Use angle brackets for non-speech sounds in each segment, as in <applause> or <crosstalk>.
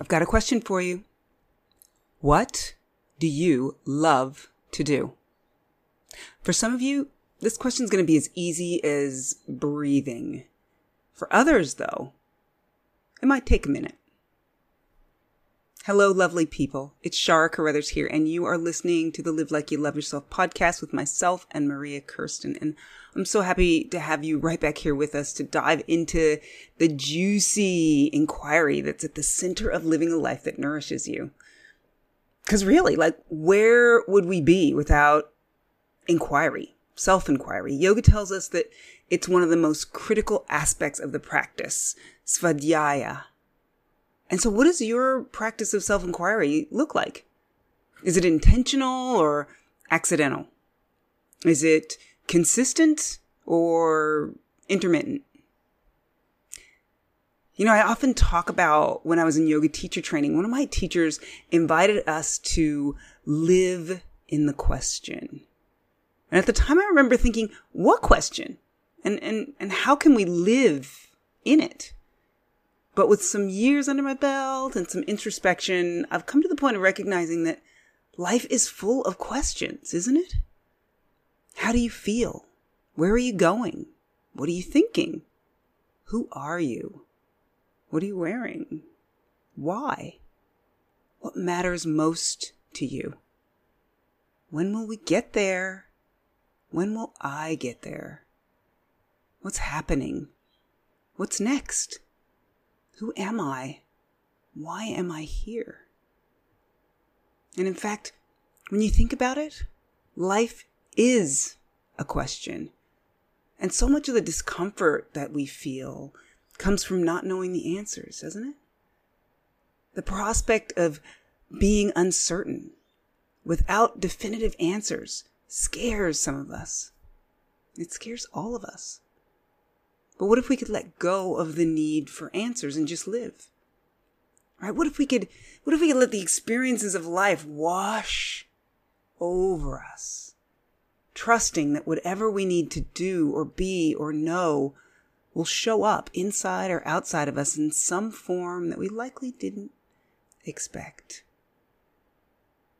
I've got a question for you. What do you love to do? For some of you, this question is going to be as easy as breathing. For others, though, it might take a minute. Hello, lovely people. It's Shara Carruthers here, and you are listening to the Live Like You Love Yourself podcast with myself and Maria Kirsten. And I'm so happy to have you right back here with us to dive into the juicy inquiry that's at the center of living a life that nourishes you. Because really, like, where would we be without inquiry, self inquiry? Yoga tells us that it's one of the most critical aspects of the practice, svadhyaya and so, what does your practice of self inquiry look like? Is it intentional or accidental? Is it consistent or intermittent? You know, I often talk about when I was in yoga teacher training, one of my teachers invited us to live in the question. And at the time I remember thinking, what question? And, and, and how can we live in it? But with some years under my belt and some introspection, I've come to the point of recognizing that life is full of questions, isn't it? How do you feel? Where are you going? What are you thinking? Who are you? What are you wearing? Why? What matters most to you? When will we get there? When will I get there? What's happening? What's next? Who am I? Why am I here? And in fact, when you think about it, life is a question. And so much of the discomfort that we feel comes from not knowing the answers, doesn't it? The prospect of being uncertain without definitive answers scares some of us. It scares all of us. But what if we could let go of the need for answers and just live? Right? What if we could, what if we could let the experiences of life wash over us? Trusting that whatever we need to do or be or know will show up inside or outside of us in some form that we likely didn't expect.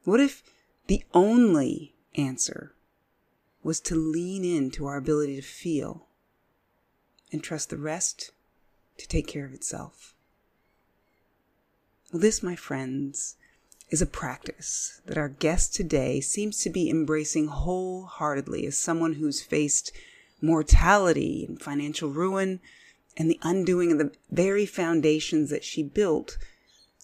What if the only answer was to lean into our ability to feel and trust the rest to take care of itself. Well, this, my friends, is a practice that our guest today seems to be embracing wholeheartedly as someone who's faced mortality and financial ruin and the undoing of the very foundations that she built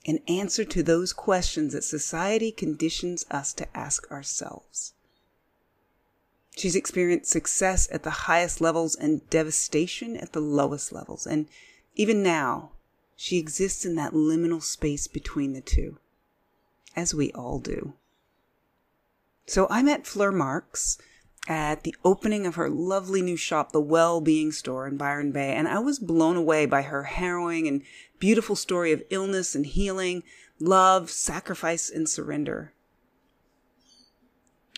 in answer to those questions that society conditions us to ask ourselves. She's experienced success at the highest levels and devastation at the lowest levels. And even now, she exists in that liminal space between the two, as we all do. So I met Fleur Marks at the opening of her lovely new shop, the Well Being Store in Byron Bay, and I was blown away by her harrowing and beautiful story of illness and healing, love, sacrifice, and surrender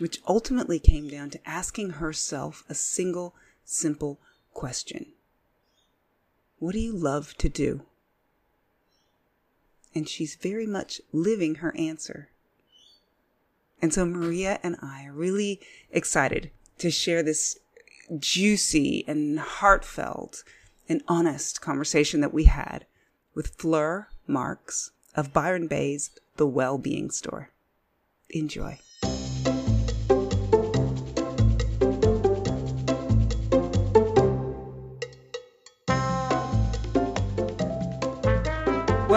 which ultimately came down to asking herself a single, simple question What do you love to do? And she's very much living her answer. And so Maria and I are really excited to share this juicy and heartfelt and honest conversation that we had with Fleur Marks of Byron Bay's The Well Being Store. Enjoy.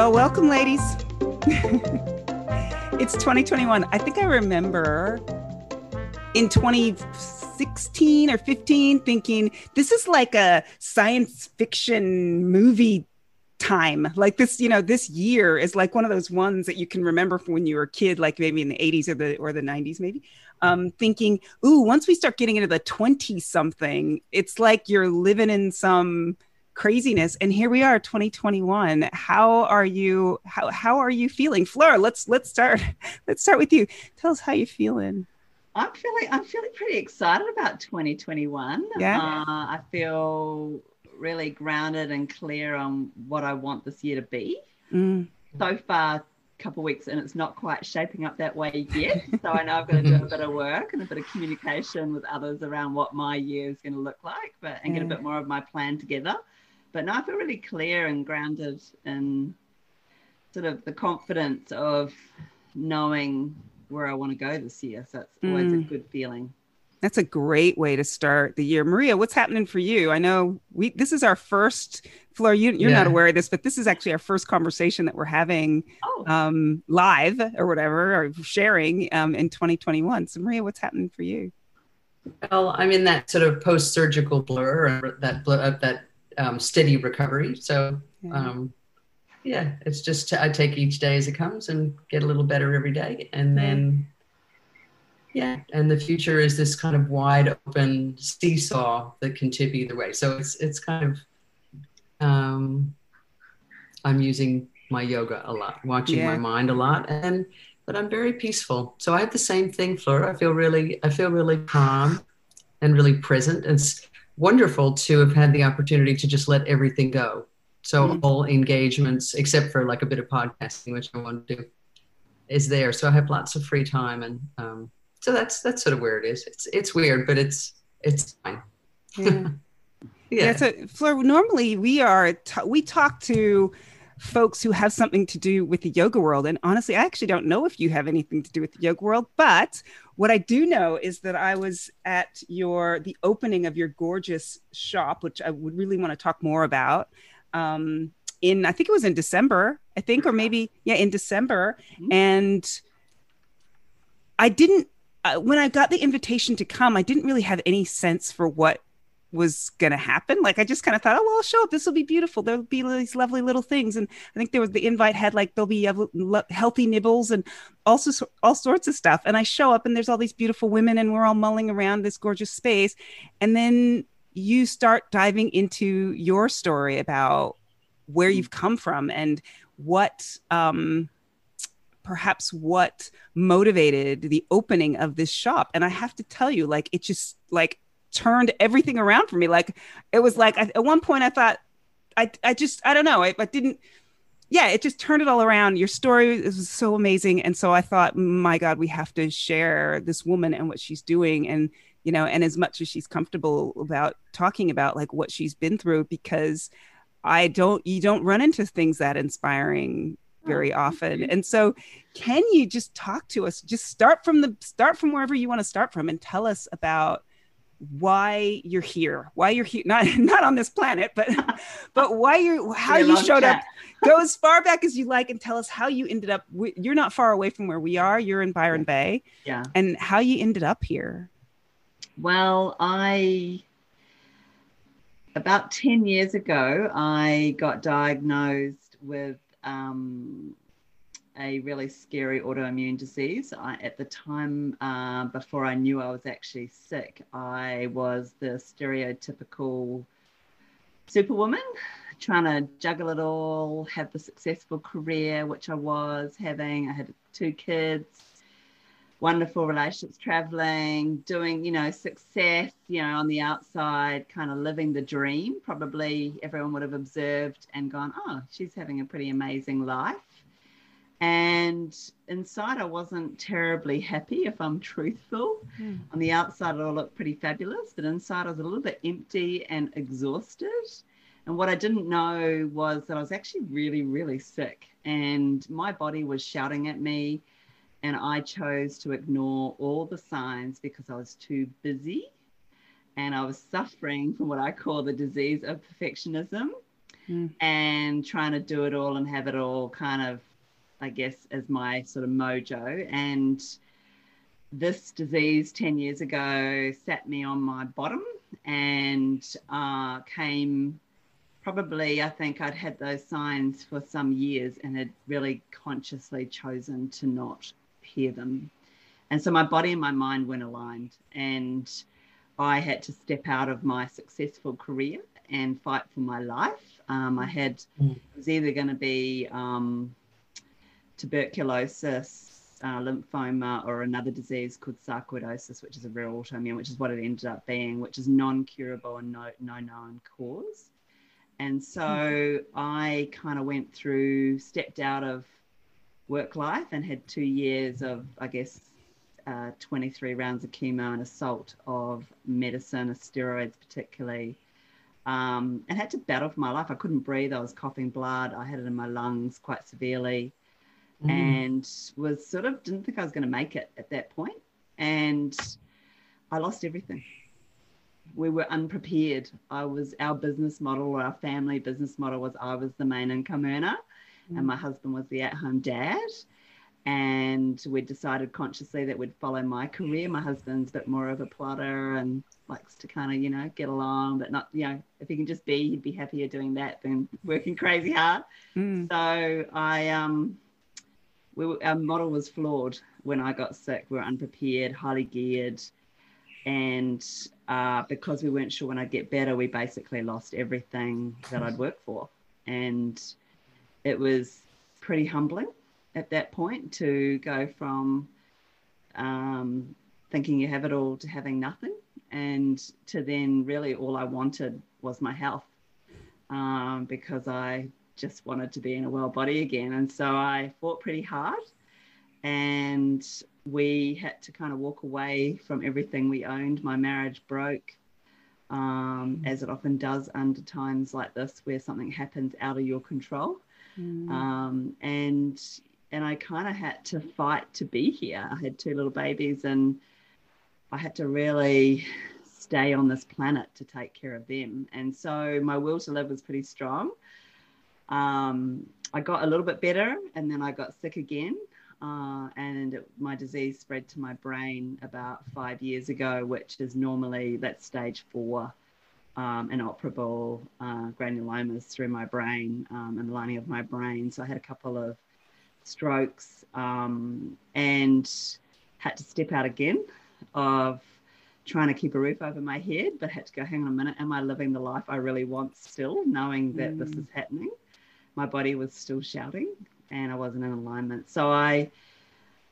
Well, welcome, ladies. <laughs> it's 2021. I think I remember in 2016 or 15 thinking this is like a science fiction movie time. Like this, you know, this year is like one of those ones that you can remember from when you were a kid, like maybe in the 80s or the or the 90s, maybe. Um, thinking, ooh, once we start getting into the 20 something, it's like you're living in some craziness. And here we are 2021 how are you how, how are you feeling? Fleur let's let's start <laughs> let's start with you. Tell us how you feeling. I'm feeling i'm feeling pretty excited about 2021 yeah. Uh, i feel really grounded and clear on what i want this year to be. Mm. so far, a couple of weeks and it's not quite shaping up that way yet. So I know I've got to do a bit of work and a bit of communication with others around what my year is going to look like, but and get a bit more of my plan together. But now I feel really clear and grounded in sort of the confidence of knowing where I want to go this year. So it's always mm. a good feeling. That's a great way to start the year. Maria, what's happening for you? I know we this is our first Fleur, you, you're yeah. not aware of this, but this is actually our first conversation that we're having oh. um, live or whatever, or sharing um, in 2021. So, Maria, what's happening for you? Well, I'm in that sort of post-surgical blur, that blur, uh, that um, steady recovery. So, yeah. Um, yeah, it's just I take each day as it comes and get a little better every day, and then yeah and the future is this kind of wide open seesaw that can tip either way so it's it's kind of um i'm using my yoga a lot watching yeah. my mind a lot and but i'm very peaceful so i have the same thing flora i feel really i feel really calm and really present it's wonderful to have had the opportunity to just let everything go so mm-hmm. all engagements except for like a bit of podcasting which i want to do is there so i have lots of free time and um, so that's that's sort of where it is. It's it's weird, but it's it's fine. Yeah. <laughs> yeah. yeah. So, Fleur, normally we are t- we talk to folks who have something to do with the yoga world, and honestly, I actually don't know if you have anything to do with the yoga world. But what I do know is that I was at your the opening of your gorgeous shop, which I would really want to talk more about. Um, in I think it was in December, I think, or maybe yeah, in December, mm-hmm. and I didn't uh, when I got the invitation to come, I didn't really have any sense for what was going to happen. Like I just kind of thought, oh well, I'll show up. This will be beautiful. There'll be these lovely little things. And I think there was the invite had like there'll be healthy nibbles and also all sorts of stuff. And I show up and there's all these beautiful women and we're all mulling around this gorgeous space. And then you start diving into your story about where you've come from and what um perhaps what motivated the opening of this shop. And I have to tell you, like, it just like turned everything around for me. Like, it was like I, at one point I thought, I, I just, I don't know, I, I didn't, yeah, it just turned it all around. Your story is so amazing. And so I thought, my God, we have to share this woman and what she's doing. And, you know, and as much as she's comfortable about talking about like what she's been through, because I don't, you don't run into things that inspiring oh, very oh, often. And so can you just talk to us? Just start from the start from wherever you want to start from and tell us about why you're here why you're here not <laughs> not on this planet but but why you're how you showed chat. up go as far back as you like and tell us how you ended up you're not far away from where we are. You're in byron bay. Yeah. And how you ended up here. Well i about 10 years ago i got diagnosed with um, a really scary autoimmune disease. I, at the time, uh, before I knew I was actually sick, I was the stereotypical superwoman trying to juggle it all, have the successful career, which I was having. I had two kids, wonderful relationships, traveling, doing, you know, success, you know, on the outside, kind of living the dream. Probably everyone would have observed and gone, oh, she's having a pretty amazing life. And inside, I wasn't terribly happy, if I'm truthful. Mm. On the outside, it all looked pretty fabulous, but inside, I was a little bit empty and exhausted. And what I didn't know was that I was actually really, really sick. And my body was shouting at me and I chose to ignore all the signs because I was too busy and I was suffering from what I call the disease of perfectionism mm. and trying to do it all and have it all kind of, I guess, as my sort of mojo. And this disease 10 years ago sat me on my bottom and uh, came probably i think i'd had those signs for some years and had really consciously chosen to not hear them. And so my body and my mind weren't aligned. And I had to step out of my successful career and fight for my life. Um, I had, mm. it was either going to be um, tuberculosis, uh, lymphoma, or another disease called sarcoidosis, which is a rare autoimmune, which is what it ended up being, which is non curable and no, no known cause. And so I kind of went through, stepped out of work life and had two years of, I guess, uh, 23 rounds of chemo and assault of medicine, steroids particularly, um, and had to battle for my life. I couldn't breathe. I was coughing blood. I had it in my lungs quite severely, mm. and was sort of didn't think I was going to make it at that point, and I lost everything. We were unprepared. I was our business model, or our family business model was I was the main income earner, mm. and my husband was the at-home dad and we decided consciously that we'd follow my career. My husband's a bit more of a plotter and likes to kind of, you know, get along, but not, you know, if he can just be, he'd be happier doing that than working crazy hard. Mm. So I, um, we were, our model was flawed when I got sick. We were unprepared, highly geared, and uh, because we weren't sure when I'd get better, we basically lost everything that I'd worked for, and it was pretty humbling at that point to go from um, thinking you have it all to having nothing and to then really all I wanted was my health um, because I just wanted to be in a well body again. And so I fought pretty hard and we had to kind of walk away from everything we owned. My marriage broke, um, as it often does under times like this where something happens out of your control. Mm. Um, and and I kind of had to fight to be here. I had two little babies, and I had to really stay on this planet to take care of them. And so my will to live was pretty strong. Um, I got a little bit better, and then I got sick again. Uh, and it, my disease spread to my brain about five years ago, which is normally that's stage four, um, inoperable uh, granulomas through my brain um, and the lining of my brain. So I had a couple of strokes um, and had to step out again of trying to keep a roof over my head, but had to go, hang on a minute, am I living the life I really want still, knowing that mm. this is happening? My body was still shouting and I wasn't in alignment. So I,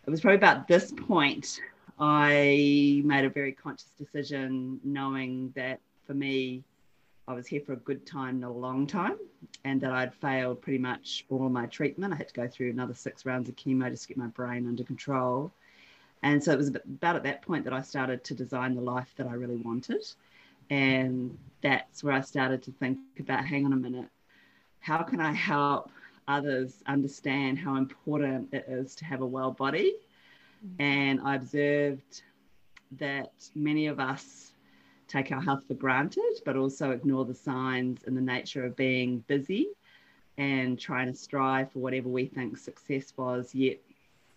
it was probably about this point, I made a very conscious decision knowing that for me, I was here for a good time, not a long time, and that I'd failed pretty much all my treatment. I had to go through another six rounds of chemo just to get my brain under control. And so it was about at that point that I started to design the life that I really wanted. And that's where I started to think about hang on a minute, how can I help others understand how important it is to have a well body? Mm-hmm. And I observed that many of us take our health for granted, but also ignore the signs and the nature of being busy and trying to strive for whatever we think success was. Yet,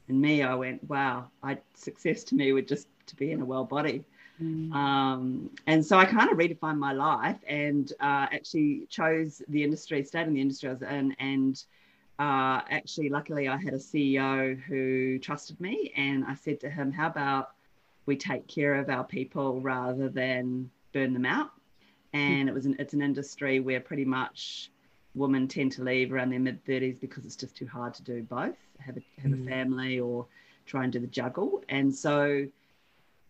in me, I went, wow, I, success to me would just to be in a well body. Mm. Um, and so I kind of redefined my life and uh, actually chose the industry, stayed in the industry I was in, and uh, actually, luckily, I had a CEO who trusted me, and I said to him, "How about we take care of our people rather than burn them out. And it was an, it's an industry where pretty much women tend to leave around their mid 30s because it's just too hard to do both, have a, have mm. a family or try and do the juggle. And so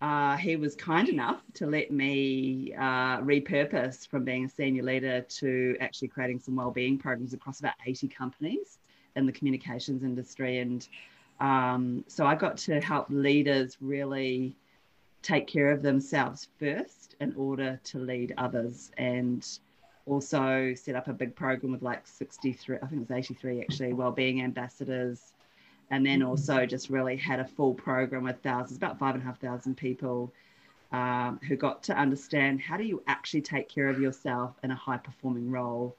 uh, he was kind enough to let me uh, repurpose from being a senior leader to actually creating some wellbeing programs across about 80 companies in the communications industry. And um, so I got to help leaders really take care of themselves first in order to lead others and also set up a big program with like 63 i think it was 83 actually well-being ambassadors and then mm-hmm. also just really had a full program with thousands about five and a half thousand people um, who got to understand how do you actually take care of yourself in a high performing role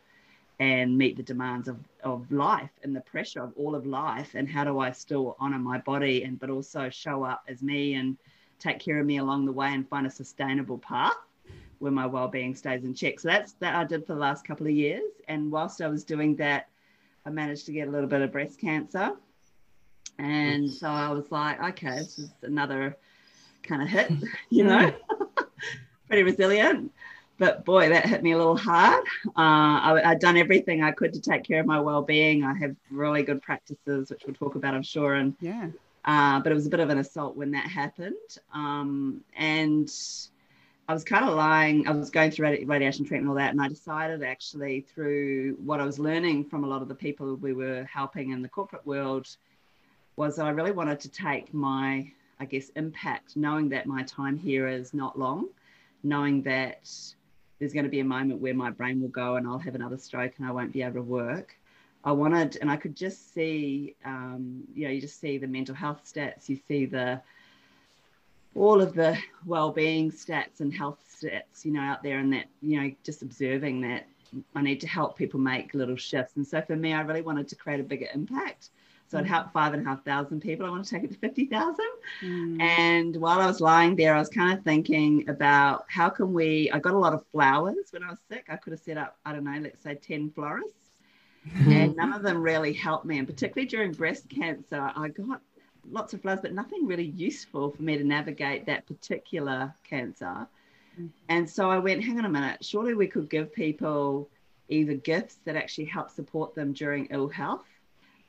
and meet the demands of, of life and the pressure of all of life and how do i still honor my body and but also show up as me and take care of me along the way and find a sustainable path where my well-being stays in check. So that's that I did for the last couple of years. And whilst I was doing that, I managed to get a little bit of breast cancer. And so I was like, okay, this is another kind of hit, <laughs> you know, <laughs> <laughs> pretty resilient. But boy, that hit me a little hard. Uh, I, I'd done everything I could to take care of my well-being. I have really good practices, which we'll talk about, I'm sure. And yeah, uh, but it was a bit of an assault when that happened. Um, and I was kind of lying. I was going through radiation treatment and all that, and I decided actually through what I was learning from a lot of the people we were helping in the corporate world was I really wanted to take my, I guess, impact, knowing that my time here is not long, knowing that there's going to be a moment where my brain will go and I'll have another stroke and I won't be able to work. I wanted, and I could just see, um, you know, you just see the mental health stats, you see the all of the well-being stats and health stats, you know, out there, and that, you know, just observing that I need to help people make little shifts. And so for me, I really wanted to create a bigger impact. So I'd mm. help five and a half thousand people. I want to take it to 50,000. Mm. And while I was lying there, I was kind of thinking about how can we, I got a lot of flowers when I was sick. I could have set up, I don't know, let's say 10 florists. <laughs> and none of them really helped me. And particularly during breast cancer, I got lots of flowers, but nothing really useful for me to navigate that particular cancer. Mm. And so I went, hang on a minute, surely we could give people either gifts that actually help support them during ill health.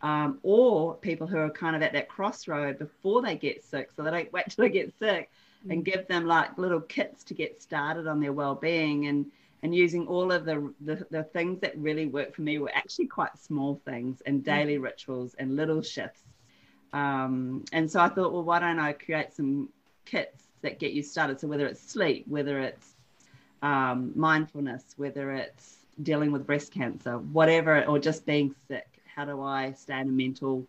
Um, or people who are kind of at that crossroad before they get sick, so they don't wait till they get sick, mm. and give them like little kits to get started on their well-being and and using all of the, the, the things that really work for me were actually quite small things and mm. daily rituals and little shifts um, and so I thought, well, why don't I create some kits that get you started? So whether it's sleep, whether it's um, mindfulness, whether it's dealing with breast cancer, whatever, or just being sick, how do I stay in a mental,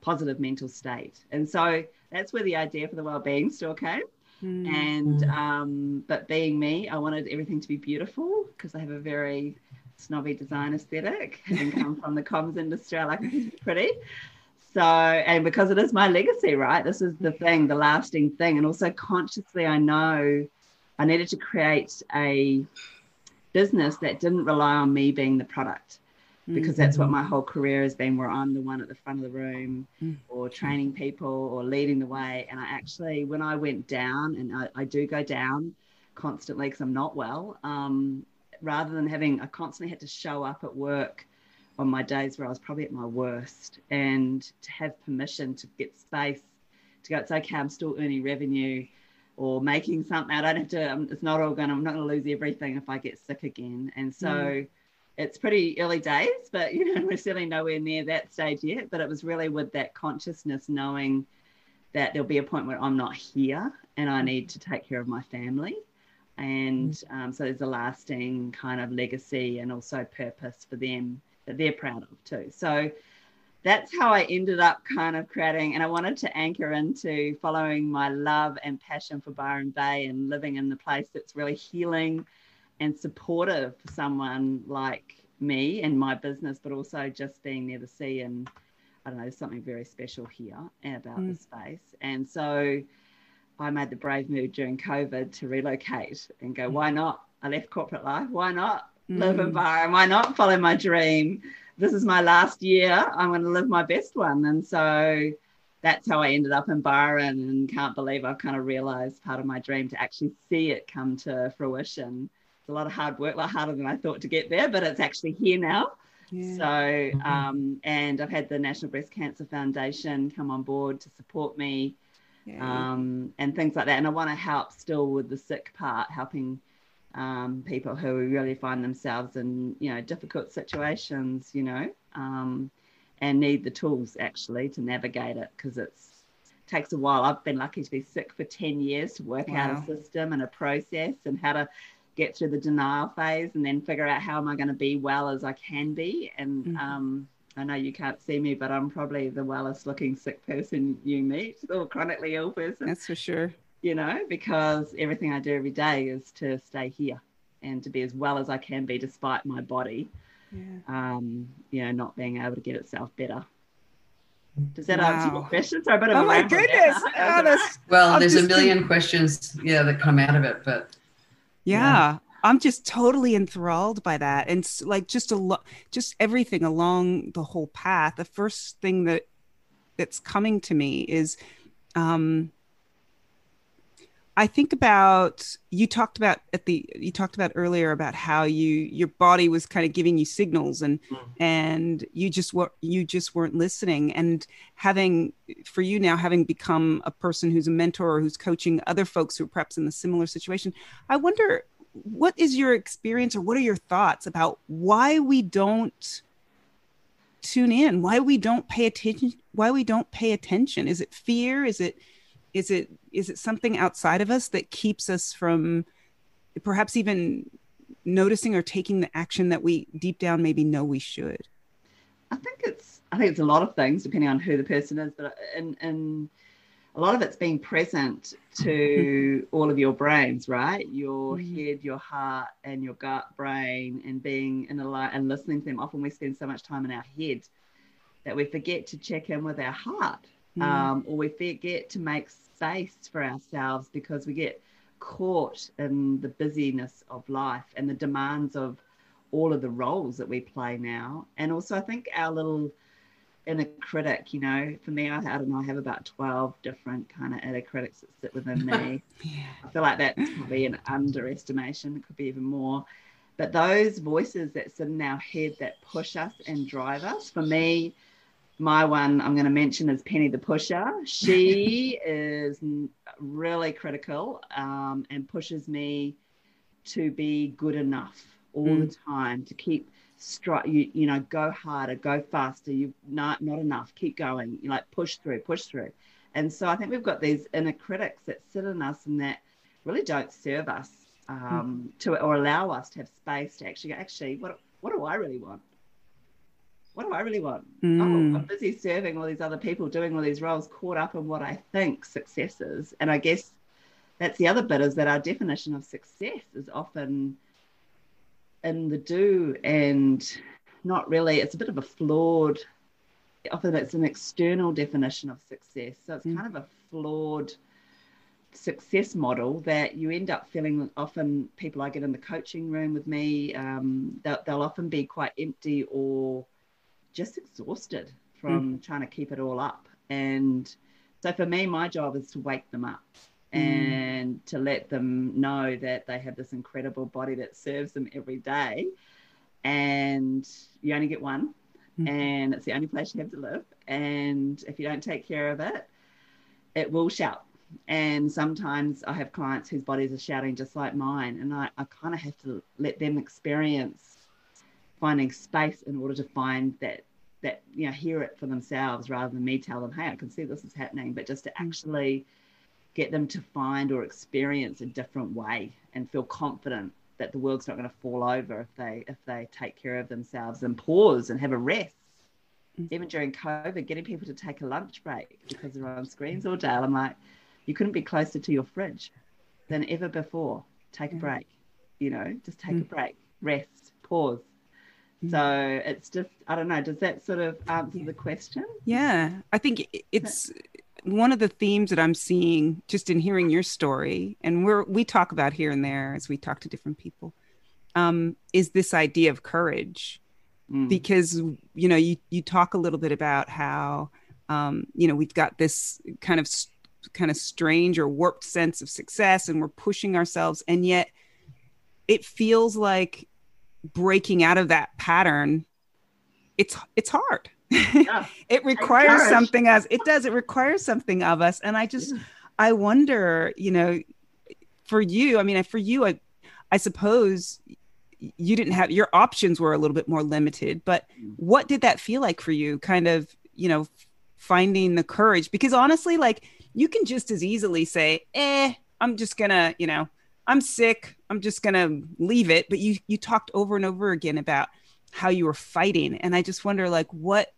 positive mental state? And so that's where the idea for the well-being store came. Mm. And um, but being me, I wanted everything to be beautiful because I have a very snobby design aesthetic, having come from the comms industry. I like it pretty. So, and because it is my legacy, right? This is the thing, the lasting thing. And also consciously, I know I needed to create a business that didn't rely on me being the product because that's what my whole career has been where I'm the one at the front of the room mm. or training people or leading the way. And I actually, when I went down, and I, I do go down constantly because I'm not well, um, rather than having, I constantly had to show up at work on my days where I was probably at my worst and to have permission to get space to go, it's okay, I'm still earning revenue or making something. I don't have to, um, it's not all going, I'm not going to lose everything if I get sick again. And so mm. It's pretty early days, but you know, <laughs> we're certainly nowhere near that stage yet. But it was really with that consciousness knowing that there'll be a point where I'm not here and I need to take care of my family. And mm. um, so there's a lasting kind of legacy and also purpose for them that they're proud of too. So that's how I ended up kind of creating, and I wanted to anchor into following my love and passion for Byron Bay and living in the place that's really healing and supportive for someone like me and my business, but also just being near the sea. And I don't know, there's something very special here about mm. the space. And so I made the brave move during COVID to relocate and go, mm. why not? I left corporate life. Why not? live in Byron. Why not follow my dream? This is my last year. I'm going to live my best one. And so that's how I ended up in Byron and can't believe I've kind of realized part of my dream to actually see it come to fruition. A lot of hard work, a lot harder than I thought to get there, but it's actually here now. Yeah. So, mm-hmm. um, and I've had the National Breast Cancer Foundation come on board to support me yeah. um, and things like that. And I want to help still with the sick part, helping um, people who really find themselves in you know difficult situations, you know, um, and need the tools actually to navigate it because it's takes a while. I've been lucky to be sick for ten years to work wow. out a system and a process and how to get through the denial phase and then figure out how am I going to be well as I can be. And mm-hmm. um, I know you can't see me, but I'm probably the wellest looking sick person you meet <laughs> or chronically ill person. That's for sure you know, because everything I do every day is to stay here and to be as well as I can be despite my body, yeah. um, you know, not being able to get itself better. Does that wow. answer your question? Sorry, but oh my goodness! <laughs> Oh, well, I'm there's a million questions, yeah, that come out of it, but yeah. yeah. I'm just totally enthralled by that, and like just a lot, just everything along the whole path. The first thing that that's coming to me is, um, I think about you talked about at the you talked about earlier about how you your body was kind of giving you signals and mm. and you just were you just weren't listening. And having for you now having become a person who's a mentor or who's coaching other folks who are perhaps in the similar situation I wonder what is your experience or what are your thoughts about why we don't tune in? Why we don't pay attention why we don't pay attention? Is it fear? Is it is it is it something outside of us that keeps us from perhaps even noticing or taking the action that we deep down maybe know we should? I think it's i think it's a lot of things depending on who the person is but in in a lot of it's being present to <laughs> all of your brains right? Your mm. head your heart and your gut brain and being in a light and listening to them. Often we spend so much time in our head that we forget to check in with our heart mm. um, or we forget to make space for ourselves because we get caught in the busyness of life and the demands of all of the roles that we play now. And also, I think our little inner critic, you know, for me, I, I don't know, I have about 12 different kind of inner critics that sit within me. <laughs> yeah. I feel like that's probably an underestimation, it could be even more. But those voices that sit in our head that push us and drive us, for me, my one I'm going to mention is Penny the Pusher. She <laughs> is really critical um, and pushes me to be good enough all mm. the time to keep stri- you, you know go harder go faster you not not enough keep going you like push through push through and so i think we've got these inner critics that sit in us and that really don't serve us um, mm. to or allow us to have space to actually go actually what what do i really want what do I really want? Mm. Oh, I'm busy serving all these other people, doing all these roles, caught up in what I think success is. And I guess that's the other bit is that our definition of success is often in the do and not really, it's a bit of a flawed, often it's an external definition of success. So it's mm. kind of a flawed success model that you end up feeling often people I get in the coaching room with me, um, they'll, they'll often be quite empty or just exhausted from mm. trying to keep it all up. And so for me, my job is to wake them up mm. and to let them know that they have this incredible body that serves them every day. And you only get one, mm. and it's the only place you have to live. And if you don't take care of it, it will shout. And sometimes I have clients whose bodies are shouting just like mine, and I, I kind of have to let them experience finding space in order to find that that you know hear it for themselves rather than me tell them hey i can see this is happening but just to mm. actually get them to find or experience a different way and feel confident that the world's not going to fall over if they if they take care of themselves and pause and have a rest mm. even during covid getting people to take a lunch break because they're on screens all day i'm like you couldn't be closer to your fridge than ever before take a break you know just take mm. a break rest pause so it's just, I don't know, does that sort of answer the question? Yeah, I think it's one of the themes that I'm seeing just in hearing your story, and we're we talk about here and there as we talk to different people, um, is this idea of courage, mm. because you know you you talk a little bit about how um, you know we've got this kind of kind of strange or warped sense of success, and we're pushing ourselves, and yet it feels like breaking out of that pattern it's it's hard yeah. <laughs> it requires something as it does it requires something of us and i just yeah. i wonder you know for you i mean for you i i suppose you didn't have your options were a little bit more limited but mm. what did that feel like for you kind of you know finding the courage because honestly like you can just as easily say eh i'm just gonna you know I'm sick. I'm just going to leave it. But you you talked over and over again about how you were fighting and I just wonder like what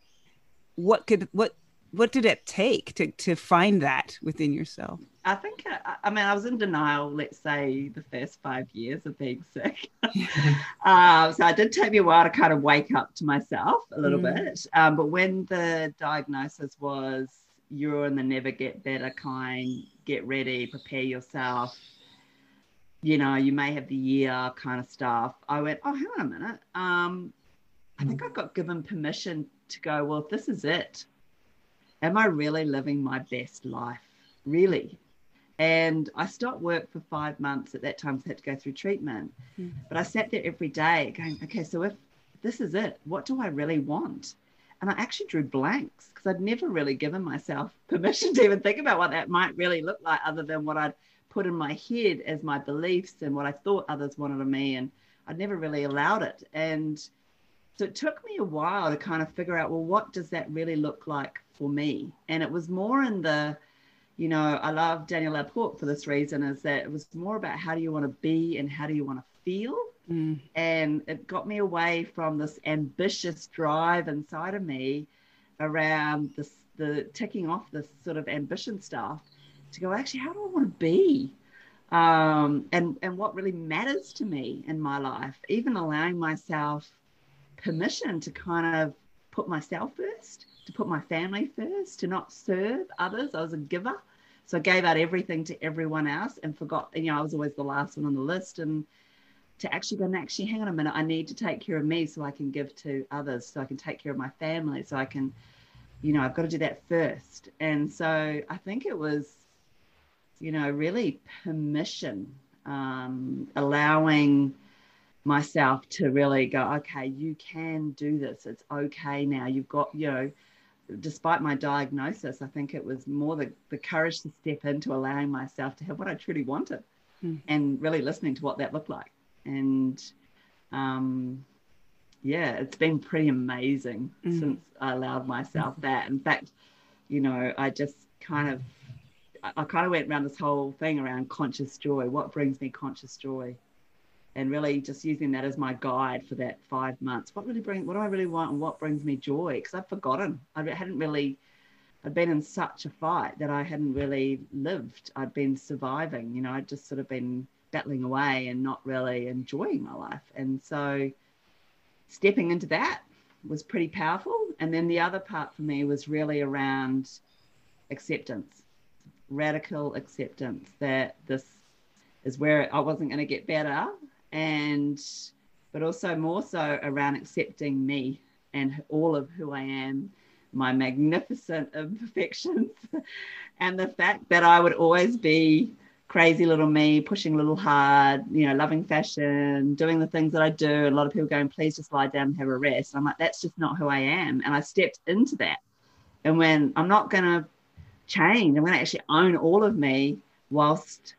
what could what what did it take to to find that within yourself? I think I, I mean I was in denial. Let's say the first five years of being sick. <laughs> um, so it did take me a while to kind of wake up to myself a little mm. bit. Um, but when the diagnosis was you're in the never get better kind, get ready, prepare yourself you know, you may have the year kind of stuff. I went, oh, hang on a minute. Um, I think I got given permission to go, well, if this is it, am I really living my best life? Really? And I stopped work for five months at that time, so I had to go through treatment. Mm. But I sat there every day going, okay, so if this is it, what do I really want? And I actually drew blanks because I'd never really given myself <laughs> permission to even think about what that might really look like, other than what I'd put in my head as my beliefs and what I thought others wanted of me. And I'd never really allowed it. And so it took me a while to kind of figure out, well, what does that really look like for me? And it was more in the, you know, I love Danielle LaPorte for this reason, is that it was more about how do you want to be and how do you want to feel. Mm. And it got me away from this ambitious drive inside of me around this, the ticking off this sort of ambition stuff to go, actually, how do I want to be? Um, and, and what really matters to me in my life, even allowing myself permission to kind of put myself first, to put my family first, to not serve others. I was a giver. So I gave out everything to everyone else and forgot, you know, I was always the last one on the list. And to actually go, and actually, hang on a minute, I need to take care of me so I can give to others, so I can take care of my family, so I can, you know, I've got to do that first. And so I think it was, you know, really permission, um, allowing myself to really go, okay, you can do this. It's okay now. You've got, you know, despite my diagnosis, I think it was more the, the courage to step into allowing myself to have what I truly wanted mm. and really listening to what that looked like. And um, yeah, it's been pretty amazing mm. since I allowed myself that. In fact, you know, I just kind of, I, kind of went around this whole thing around conscious joy. What brings me conscious joy? and really just using that as my guide for that five months. What really bring, what do I really want, and what brings me joy? Because I've forgotten. I hadn't really. I'd been in such a fight that I hadn't really lived. I'd been surviving. You know, I'd just sort of been battling away and not really enjoying my life. And so, stepping into that was pretty powerful. And then the other part for me was really around acceptance, radical acceptance that this is where I wasn't going to get better and but also more so around accepting me and all of who I am, my magnificent <laughs> imperfections, and the fact that I would always be crazy little me, pushing a little hard, you know, loving fashion, doing the things that I do. And a lot of people going, please just lie down and have a rest. I'm like, that's just not who I am. And I stepped into that. And when I'm not going to change, I'm going to actually own all of me whilst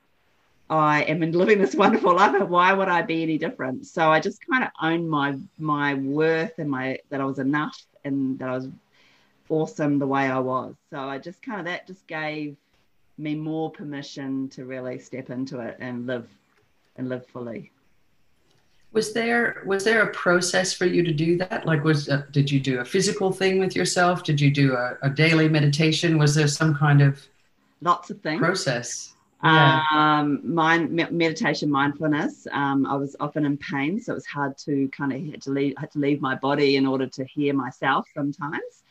I am living this <laughs> wonderful life. Why would I be any different? So I just kind of owned my my worth and my that I was enough and that I was awesome the way I was. So I just kind of that just gave me more permission to really step into it and live and live fully. Was there was there a process for you to do that? Like, was uh, did you do a physical thing with yourself? Did you do a, a daily meditation? Was there some kind of lots of things process? Yeah. Um, mind, meditation, mindfulness. Um, I was often in pain, so it was hard to kind of had to leave had to leave my body in order to hear myself sometimes.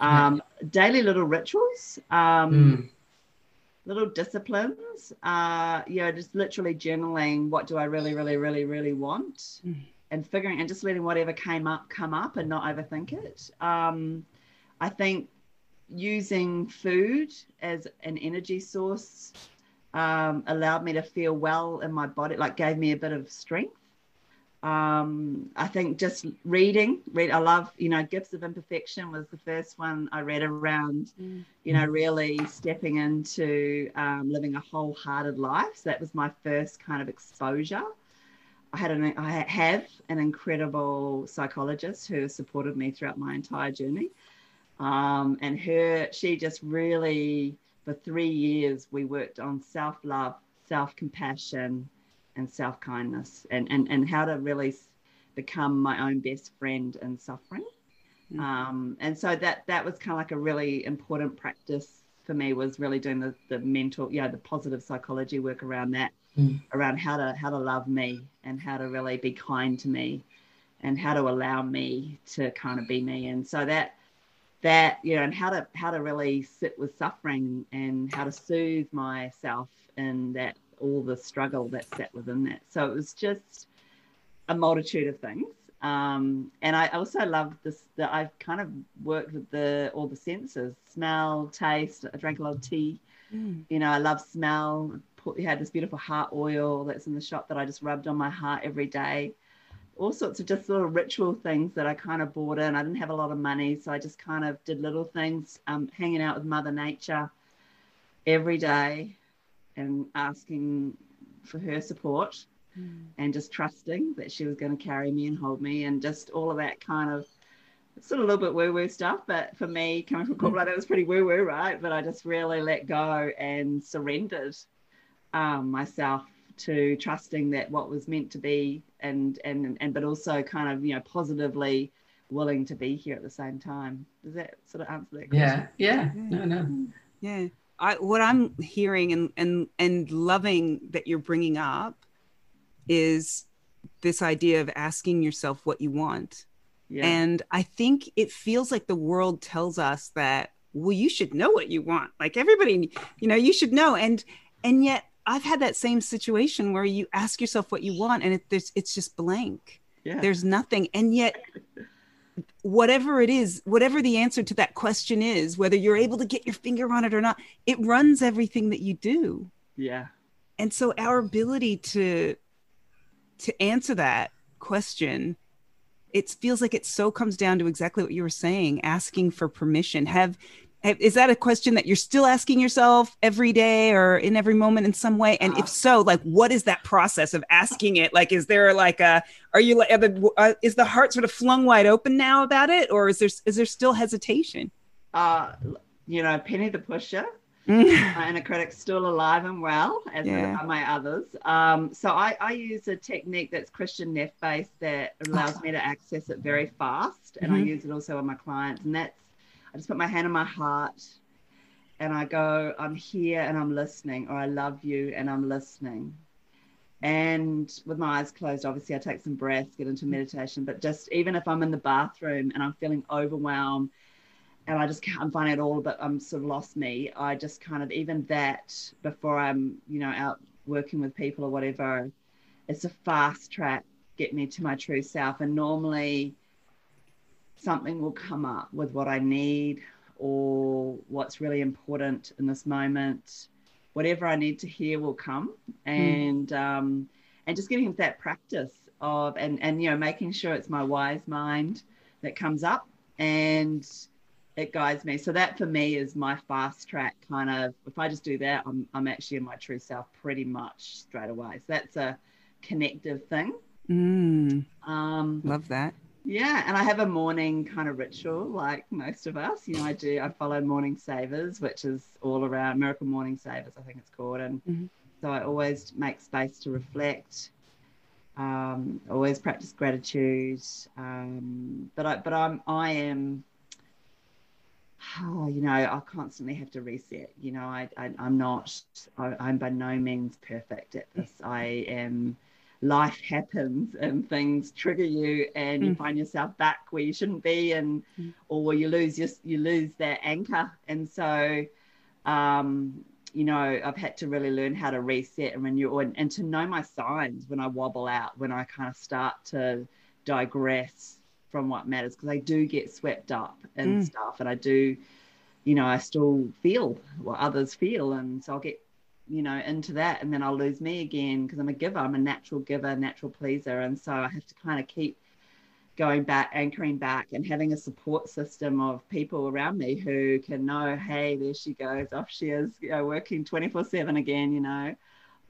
Um, yeah. Daily little rituals, mm. Little disciplines. Uh, you know, just literally journaling. What do I really, really, really, really want? Mm. And figuring and just letting whatever came up come up and not overthink it. Um, I think using food as an energy source um, allowed me to feel well in my body, like gave me a bit of strength. Um, I think just reading, read. I love, you know, Gifts of Imperfection was the first one I read around, mm. you know, really stepping into um, living a wholehearted life. So that was my first kind of exposure. I had an, I have an incredible psychologist who has supported me throughout my entire journey, um, and her, she just really for three years, we worked on self love, self compassion, and self kindness, and, and, and how to really become my own best friend in suffering. Mm-hmm. Um, and so that that was kind of like a really important practice for me was really doing the, the mental, yeah, the positive psychology work around that, mm. around how to how to love me and how to really be kind to me and how to allow me to kind of be me. And so that that you know and how to how to really sit with suffering and how to soothe myself in that all the struggle that sat within that so it was just a multitude of things Um, and I also love this that I've kind of worked with the all the senses, smell, taste. I drank a lot of tea. Mm. You know, I love smell. Put, had this beautiful heart oil that's in the shop that I just rubbed on my heart every day. All sorts of just little ritual things that I kind of bought in. I didn't have a lot of money, so I just kind of did little things, um, hanging out with Mother Nature every day and asking for her support mm. and just trusting that she was going to carry me and hold me and just all of that kind of sort of a little bit woo woo stuff. But for me, coming from corporate, it was pretty woo woo, right? But I just really let go and surrendered um, myself to trusting that what was meant to be and and and but also kind of you know positively willing to be here at the same time. Does that sort of answer that question? Yeah. Yeah. No no. Yeah I, what i'm hearing and and and loving that you're bringing up is this idea of asking yourself what you want. Yeah. And I think it feels like the world tells us that, well, you should know what you want. Like everybody, you know, you should know. And and yet I've had that same situation where you ask yourself what you want and it, it's just blank. Yeah. There's nothing. And yet whatever it is, whatever the answer to that question is, whether you're able to get your finger on it or not, it runs everything that you do. Yeah. And so our ability to to answer that question it feels like it so comes down to exactly what you were saying asking for permission have, is that a question that you're still asking yourself every day or in every moment in some way and if so like what is that process of asking it like is there like a are you like uh, is the heart sort of flung wide open now about it or is there is there still hesitation uh you know penny the pusher and a critic's still alive and well, as yeah. are my others. Um, so I, I, use a technique that's Kristin Neff based that allows me to access it very fast, and mm-hmm. I use it also on my clients. And that's just put my hand on my heart, and I go, "I'm here and I'm listening," or "I love you and I'm listening." And with my eyes closed, obviously, I take some breaths, get into meditation. But just even if I'm in the bathroom and I'm feeling overwhelmed and I just can't, finding it all, but I'm sort of lost me. I just kind of, even that before I'm, you know, out working with people or whatever, it's a fast track, get me to my true self. And normally something will come up with what I need or what's really important in this moment. Whatever I need to hear will come. Hmm. And, mm. um, and just getting into that practice of, and, and, you know, making sure it's my wise mind that comes up and, it guides me. So that for me is my fast track kind of. If I just do that, I'm I'm actually in my true self pretty much straight away. So that's a connective thing. Mm, um, love that. Yeah, and I have a morning kind of ritual like most of us. You know, I do. I follow Morning Savers, which is all around Miracle Morning Savers, I think it's called, and mm-hmm. so I always make space to reflect. Um, always practice gratitude. Um, but I, but I'm, I am oh, you know, I constantly have to reset. You know, I, I am not, I, I'm by no means perfect at this. I am. Life happens and things trigger you, and you mm. find yourself back where you shouldn't be, and mm. or you lose your, you lose that anchor. And so, um, you know, I've had to really learn how to reset and renew, and, and to know my signs when I wobble out, when I kind of start to digress from what matters because I do get swept up and mm. stuff and I do, you know, I still feel what others feel. And so I'll get, you know, into that and then I'll lose me again because I'm a giver. I'm a natural giver, natural pleaser. And so I have to kind of keep going back, anchoring back and having a support system of people around me who can know, hey, there she goes, off she is, you know, working 24 7 again, you know.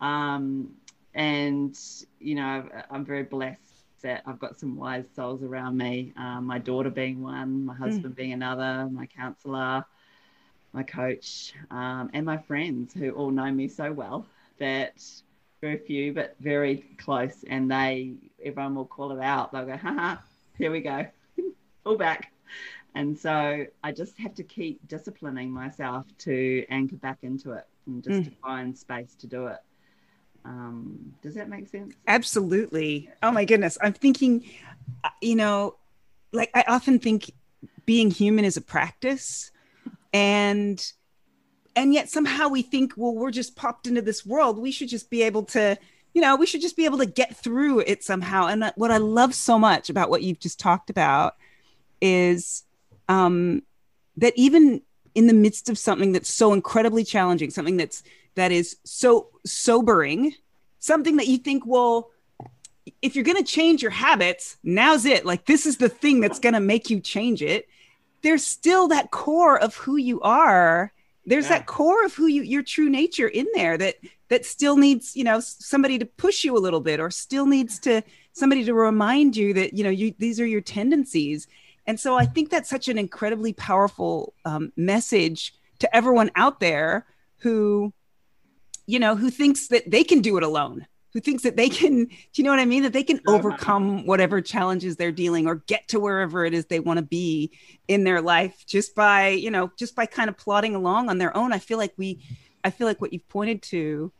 Um, and, you know, I'm very blessed that I've got some wise souls around me. Um, my daughter being one, my hmm. husband mm. being another, my counselor, my coach, um, and my friends who all know me so well that very few but very close, and they everyone will call it out. They'll go, "Ha here we go, <laughs> all back." And so I just have to keep disciplining myself to anchor back into it and just mm. to find space to do it. Um, does that make sense? Absolutely. Oh my goodness. I'm thinking, uh, you know, like I often think being human is a practice and and yet somehow we think well we're just popped into this world we should just be able to you know, we should just be able to get through it somehow. And what I love so much about what you've just talked about is um, that even in the midst of something that's so incredibly challenging, something that's that is so sobering, something that you think, well, if you're going to change your habits, now's it. Like this is the thing that's going to make you change it. There's still that core of who you are. There's yeah. that core of who you your true nature in there that that still needs, you know, somebody to push you a little bit or still needs to somebody to remind you that, you know, you these are your tendencies. And so I think that's such an incredibly powerful um, message to everyone out there who, you know, who thinks that they can do it alone who thinks that they can, <laughs> do you know what I mean? That they can overcome whatever challenges they're dealing or get to wherever it is they want to be in their life just by, you know, just by kind of plodding along on their own. I feel like we, I feel like what you've pointed to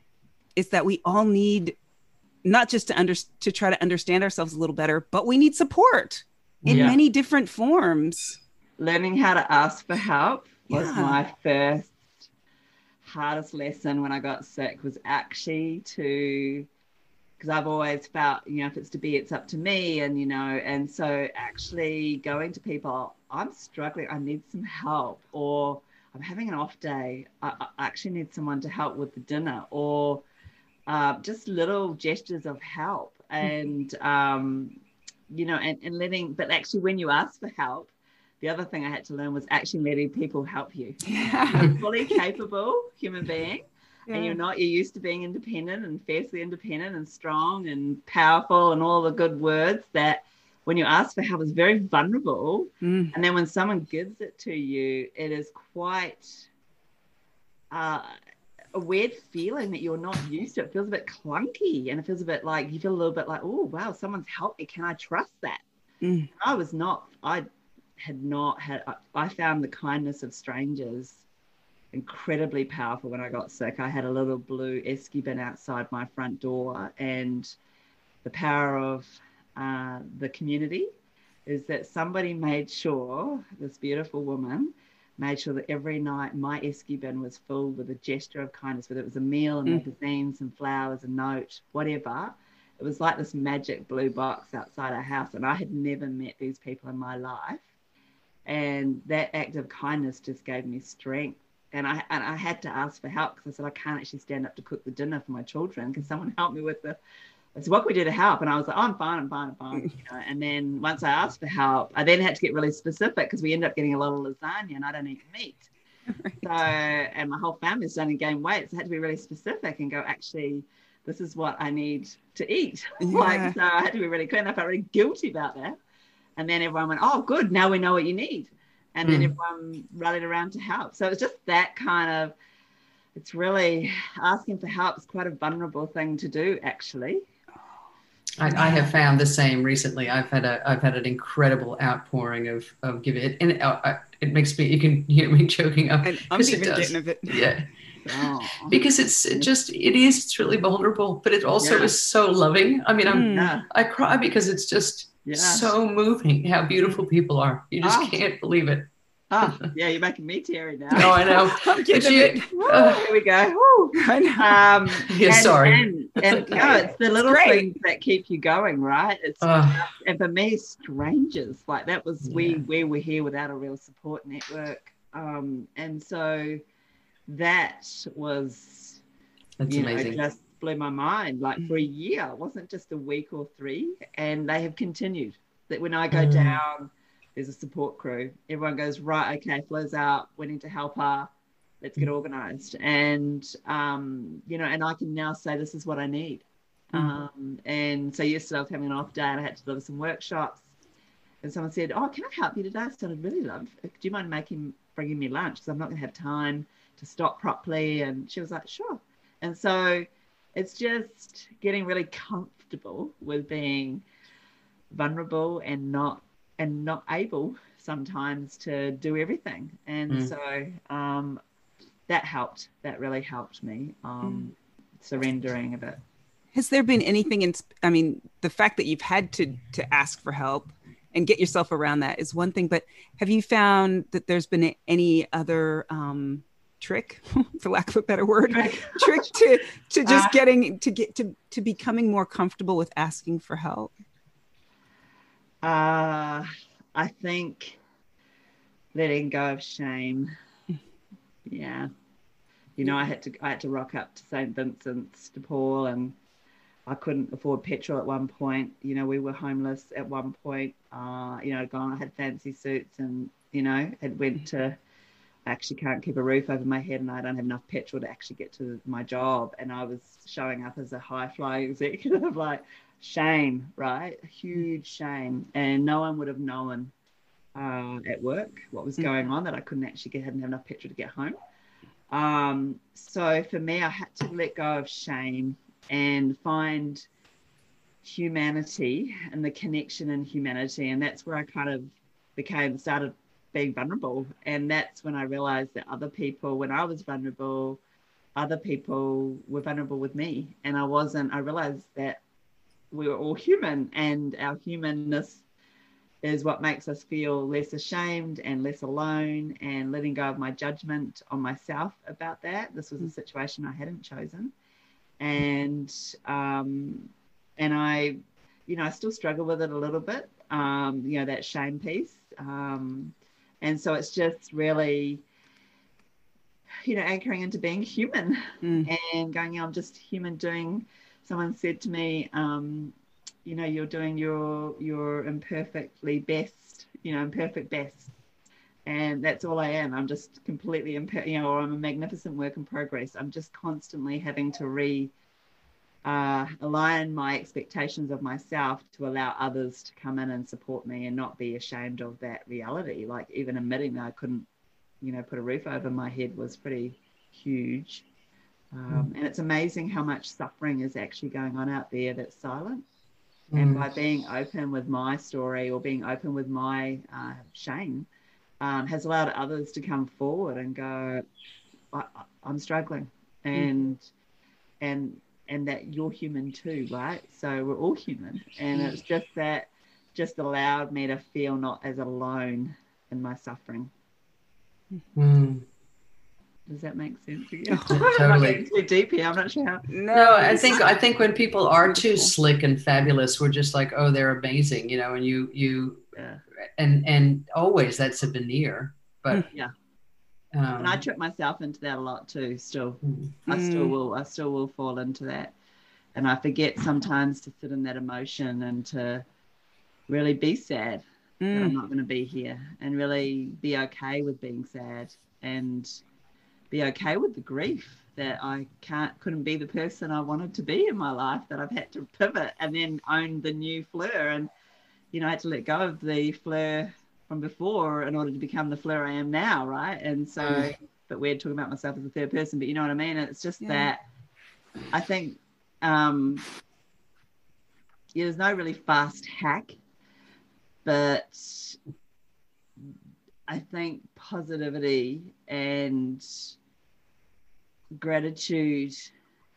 is that we all need not just to under to try to understand ourselves a little better, but we need support in yeah. many different forms. Learning how to ask for help was yeah. my first hardest lesson when I got sick was actually to because I've always felt, you know, if it's to be, it's up to me. And, you know, and so actually going to people, I'm struggling, I need some help, or I'm having an off day, I, I actually need someone to help with the dinner, or uh, just little gestures of help. <laughs> And, um, you know, and, and letting, but actually when you ask for help, the other thing I had to learn was actually letting people help you. Yeah. Fully capable human being yeah. and you're not you're used to being independent and fiercely independent and strong and powerful and all the good words that when you ask for help is very vulnerable mm. and then when someone gives it to you it is quite uh, a weird feeling that you're not used to it feels a bit clunky and it feels a bit like you feel a little bit like oh wow someone's helped me can i trust that mm. i was not i had not had i found the kindness of strangers incredibly powerful when I got sick. I had a little blue esky bin outside my front door, and the power of uh, the community is that somebody made sure, this beautiful woman made sure that every night my esky bin was filled with a gesture of kindness, whether it was a meal, and mm. magazines, and flowers, a note, whatever. It was like this magic blue box outside our house, and I had never met these people in my life. And that act of kindness just gave me strength and I and I had to ask for help because I said I can't actually stand up to cook the dinner for my children. Can someone help me with the? I said, what can we do to help? And I was like, oh, I'm fine, I'm fine, I'm fine. You know, and then once I asked for help, I then had to get really specific because we ended up getting a lot of lasagna and I don't eat meat. Right. So, and my whole family's starting to gain weight. So I had to be really specific and go, actually, this is what I need to eat. <laughs> Yeah. like, so I had to be really clear. And I felt really guilty about that. And then everyone went, oh, good. Now we know what you need and then mm. everyone rallied around to help. So it's just that kind of. It's really asking for help is quite a vulnerable thing to do, actually. I, I, have found the same recently. I've had a I've had an incredible outpouring of of giving it, and it, uh, it makes me you can hear me <laughs> choking up. And I'm even getting a bit. Yeah. <laughs> Oh. Because it's it just it is it's really vulnerable, but it also yeah. is so loving. I mean, I'm yeah. I cry because it's just Yes. So moving how beautiful people are. You just ah. can't believe it. Ah, <laughs> yeah, you're making me teary now. Oh, I know. <laughs> I'm getting you, uh, <laughs> here we go. Woo. Um, yeah, and, sorry. And, and no, it's the little things that keep you going, right? It's uh, and for me, strangers like that was yeah. we we were here without a real support network, um, and so that was That's you amazing. know just blew my mind. Like for a mm. year, it wasn't just a week or three, and they have continued. That when I go mm. down, there's a support crew. Everyone goes right. Okay, flows out. We need to help her. Let's get mm. organized. And um, you know, and I can now say this is what I need. Mm. Um, and so yesterday I was having an off day, and I had to deliver some workshops. And someone said, "Oh, can I help you today?" I started really love. Do you mind making bringing me lunch? Because I'm not going to have time to stop properly. And she was like, "Sure." And so it's just getting really comfortable with being vulnerable and not and not able sometimes to do everything and mm. so um, that helped that really helped me um, mm. surrendering a bit has there been anything in i mean the fact that you've had to to ask for help and get yourself around that is one thing but have you found that there's been any other um, trick, <laughs> for lack of a better word, trick <laughs> to to just uh, getting to get to to becoming more comfortable with asking for help? Uh, I think letting go of shame. Yeah, you know, I had to I had to rock up to St. Vincent's de Paul and I couldn't afford petrol at one point. You know, we were homeless at one point. Uh, you know, gone, I had fancy suits and, you know, had went to, I actually can't keep a roof over my head and I don't have enough petrol to actually get to my job. And I was showing up as a high flying <laughs> executive, like shame, right? Huge shame. And no one would have known uh, at work what was going on that I couldn't actually get, hadn't have enough petrol to get home. Um, so for me, I had to let go of shame and find humanity and the connection in humanity. And that's where I kind of became, started being vulnerable. And that's when I realized that other people, when I was vulnerable, other people were vulnerable with me. And I wasn't, I realized that we were all human and our humanness is what makes us feel less ashamed and less alone and letting go of my judgment on myself about that. This was a situation I hadn't chosen and um, and I, you know, I still struggle with it a little bit. Um, you know, that shame piece, um, and so it's just really, you know, anchoring into being human mm. and going, you know, I'm just human doing. Someone said to me, um, you know, you're doing your your imperfectly best, you know, imperfect best and that's all I am. I'm just completely, imp- you know, or I'm a magnificent work in progress. I'm just constantly having to re uh, align my expectations of myself to allow others to come in and support me and not be ashamed of that reality. Like even admitting that I couldn't, you know, put a roof over my head was pretty huge. Um, mm. And it's amazing how much suffering is actually going on out there that's silent. Mm. And by being open with my story or being open with my uh, shame, um, has allowed others to come forward and go, I, am struggling, mm. and mm. and and that you're human too, right? So we're all human, and it's just that just allowed me to feel not as alone in my suffering. Mm. Does that make sense? Yeah. <laughs> totally. too deep here. I'm not sure how. No, I think I think when people are too slick and fabulous, we're just like, oh, they're amazing, you know. And you you yeah. and and always that's a veneer, but hmm. yeah. Um, and I trip myself into that a lot too. Still, mm. I still hmm. will. I still will fall into that, and I forget sometimes to sit in that emotion and to really be sad mm. that I'm hmm. not going to be here, and really be okay with being sad and be okay with the grief that I can't couldn't be the person I wanted to be in my life that I've had to pivot and then own the new Fleur and you know I had to let go of the Fleur from before in order to become the Fleur I am now right and so mm. but we're talking about myself as a third person but you know what I mean it's just yeah. that I think um yeah, there's no really fast hack but I think positivity and gratitude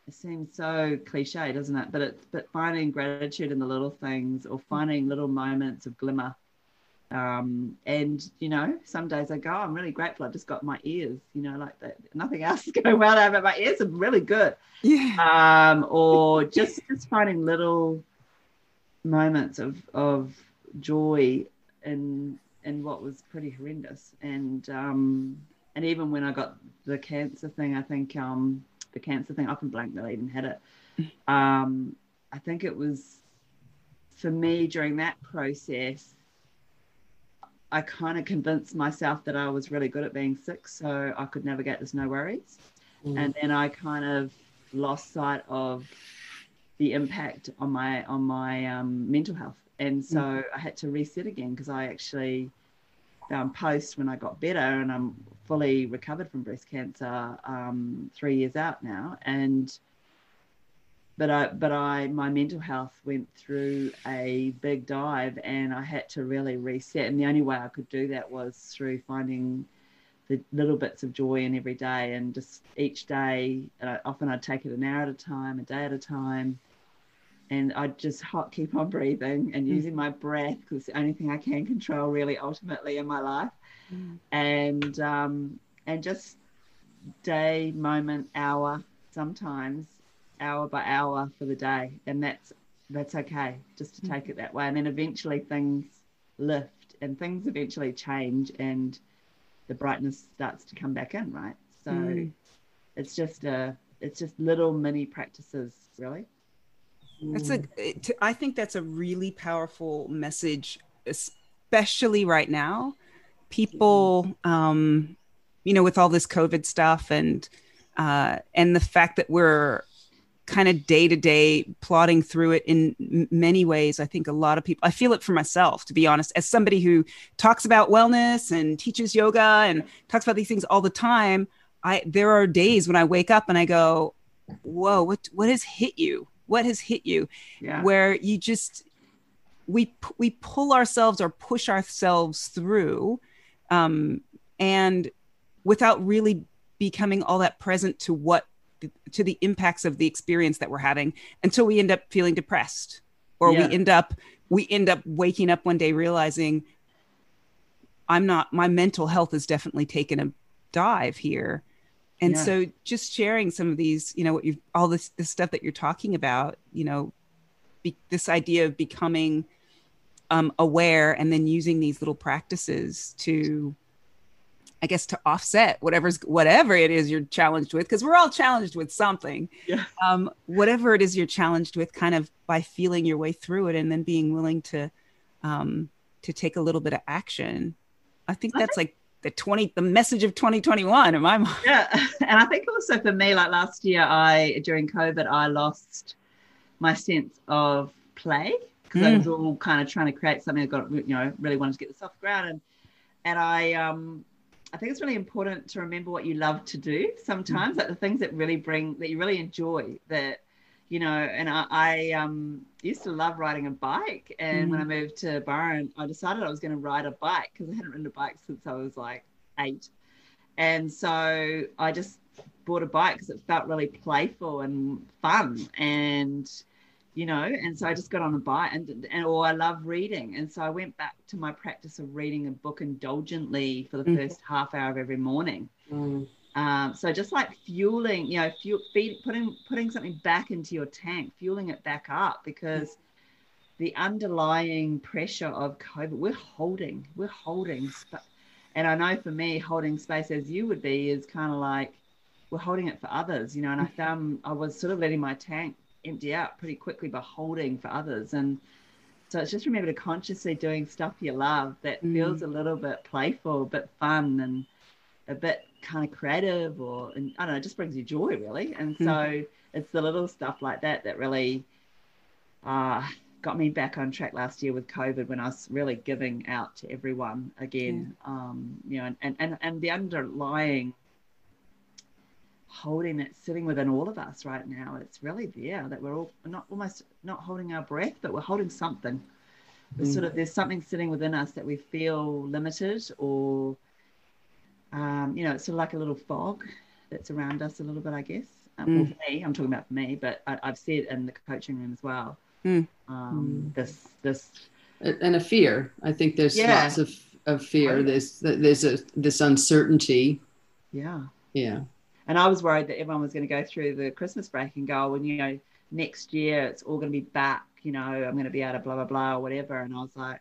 it seems so cliche doesn't it but it's but finding gratitude in the little things or finding little moments of glimmer um, and you know some days i go oh, i'm really grateful. I just got my ears you know like that. Nothing <laughs> else is going well but my ears. Are really good. Yeah. Um, or just just finding little moments of of joy in in what was pretty horrendous. And um and even when I got the cancer thing, I think um, the cancer thing, I often blank that I even had it. Um, I think it was for me during that process, I kind of convinced myself that I was really good at being sick, so I could navigate this no worries. Mm. And then I kind of lost sight of the impact on my on my um, mental health, and so mm. I had to reset again because I actually um, post when I got better, and I'm fully recovered from breast cancer um, three years out now, and but I but I my mental health went through a big dive, and I had to really reset. And the only way I could do that was through finding the little bits of joy in every day, and just each day. And I, often I'd take it an hour at a time, a day at a time and I'd just hot keep on breathing and mm. using my breath because the only thing I can control really ultimately in my life, mm. and um, and just day, moment, hour, sometimes hour by hour for the day, and that's that's okay. Just to take it that way, and then eventually things lift and things eventually change, and the brightness starts to come back in, right? So Mm. it's just a it's just little mini practices, really. That's a. it- t- I think that's a really powerful message, especially right now. People, um, you know, with all this COVID stuff and uh, and the fact that we're kind of day to day plodding through it in m- many ways. I think a lot of people. I feel it for myself, to be honest, as somebody who talks about wellness and teaches yoga and talks about these things all the time. I there are days when I wake up and I go, "Whoa, what what has hit you? What has hit you?" Yeah. where you just we we pull ourselves or push ourselves through um and without really becoming all that present to what to the impacts of the experience that we're having until we end up feeling depressed or Yeah. we end up we end up waking up one day realizing i'm not my mental health has definitely taken a dive here and Yeah. so just sharing some of these you know what you all this this stuff that you're talking about you know be, this idea of becoming um, aware and then using these little practices to i guess to offset whatever's whatever it is you're challenged with because we're all challenged with something Yeah. um, whatever it is you're challenged with kind of by feeling your way through it and then being willing to um, to take a little bit of action i think that's like the 20 the message of 2021 in my mind yeah <laughs> and i think also for me like last year i during covid i lost my sense of play because i Mm. was all kind of trying to create something i got you know really wanted to get this off the ground and and i um i think it's really important to remember what you love to do sometimes like the things that really bring that you really enjoy that you know and i, I um used to love riding a bike and when i moved to byron i decided i was going to ride a bike because i hadn't ridden a bike since i was like eight. And so I just bought a bike because it felt really playful and fun, and you know, and so I just got on a bike, and and or I love reading, and so I went back to my practice of reading a book indulgently for the Mhm. first half hour of every morning. Mm. Um, so just like fueling, you know, fuel, feed, putting putting something back into your tank, fueling it back up because the underlying pressure of COVID, we're holding, we're holding. Sp- and I know for me, holding space as you would be is kind of like we're holding it for others, you know. And I found I was sort of letting my tank empty out pretty quickly by holding for others. And so it's just remember to consciously doing stuff you love that Mm. feels a little bit playful, a bit fun, and a bit kind of creative, or and I don't know, it just brings you joy really. And so it's the little stuff like that that really uh, got me back on track last year with COVID when I was really giving out to everyone again. Um, you know, and, and, and, and the underlying holding it sitting within all of us right now, it's really there that we're all not almost not holding our breath, but we're holding something. We're sort of there's something sitting within us that we feel limited or um, you know, it's sort of like a little fog that's around us a little bit, I guess. Um, well, for me, I'm talking about for me, but I, I've said in the coaching room as well. Mm. Um, This, this, and a fear. I think there's Yeah. lots of, of fear. There's there's a this uncertainty. yeah. Yeah. And I was worried that everyone was going to go through the Christmas break and go, well, you know, next year it's all going to be back. You know, I'm going to be able to blah blah blah or whatever. And I was like,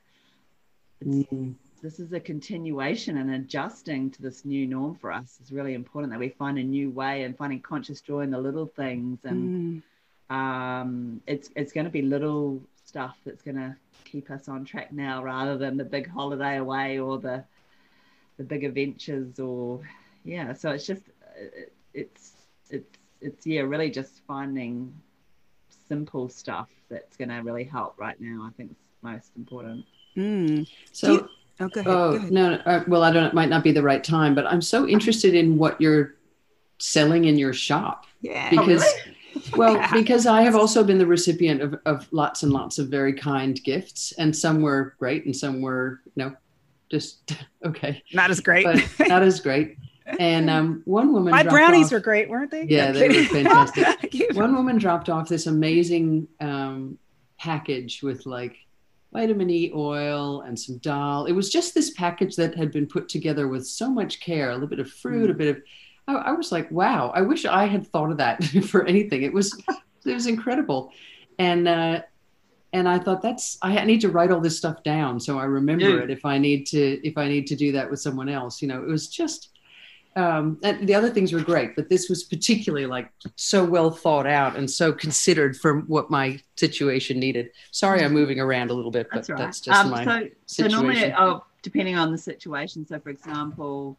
it's, Mm. this is a continuation and adjusting to this new norm for us is really important that we find a new way and finding conscious joy in the little things and Mm. um, it's it's going to be little stuff that's going to keep us on track now rather than the big holiday away or the the big adventures or yeah so it's just it, it's it's it's yeah really just finding simple stuff that's going to really help right now i think it's most important Mm. So Do you- Oh, go ahead. go oh ahead. no, no uh, well I don't. It might not be the right time, but I'm so interested in what you're selling in your shop Yeah. because <laughs> well Yeah. because i have also been the recipient of, of lots and lots of very kind gifts and some were great and some were you know just <laughs> okay Not as great. but not as great and um, one woman My brownies off- were great, weren't they? Yeah, they were <laughs> fantastic. one woman dropped off this amazing um, package with like vitamin E oil and some dal. It was just this package that had been put together with so much care, a little bit of fruit, a bit of I, I was like, wow, I wish I had thought of that <laughs> for anything. It was, it was incredible. And, uh, and I thought that's I need to write all this stuff down so I remember Yeah. it if I need to if I need to do that with someone else. You know, it was just um, and the other things were great, but this was particularly like so well thought out and so considered for what my situation needed. Sorry, I'm moving around a little bit, but That's that's, all right. just my um, so, so normally, situation. oh, depending on the situation. So, for example,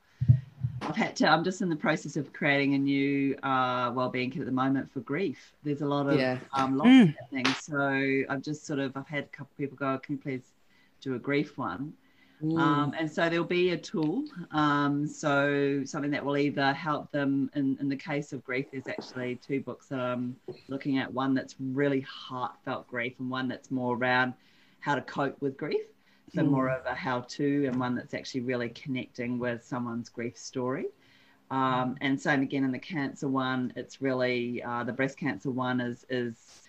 I've had to. I'm just in the process of creating a new uh, well-being kit at the moment for grief. There's a lot of Yeah. um, lots Mm. of things. So I've just sort of. I've had a couple of people go, "Can you please do a grief one?" Mm. Um, and so there'll be a tool. Um, so something that will either help them in, in the case of grief. There's actually two books that I'm looking at. One that's really heartfelt grief, and one that's more around how to cope with grief. So Mm. more of a how-to, and one that's actually really connecting with someone's grief story. Um, and same again in the cancer one. It's really uh, the breast cancer one is is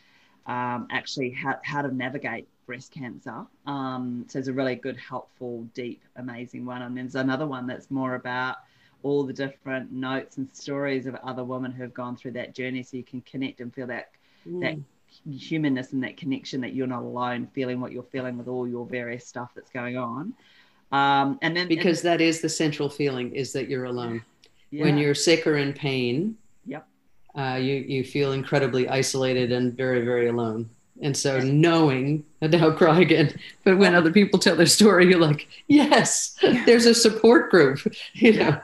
um, actually how, how to navigate breast cancer. Um, so it's a really good, helpful, deep, amazing one. And then there's another one that's more about all the different notes and stories of other women who have gone through that journey, so you can connect and feel that that Mm. humanness and that connection that you're not alone feeling what you're feeling with all your various stuff that's going on. Um, and then because that is the central feeling is that you're alone. yeah, When you're sick or in pain, Yep. uh, you you feel incredibly isolated and very very alone. And so knowing, and now I'll cry again, but when other people tell their story, you're like, yes, there's a support group, you know.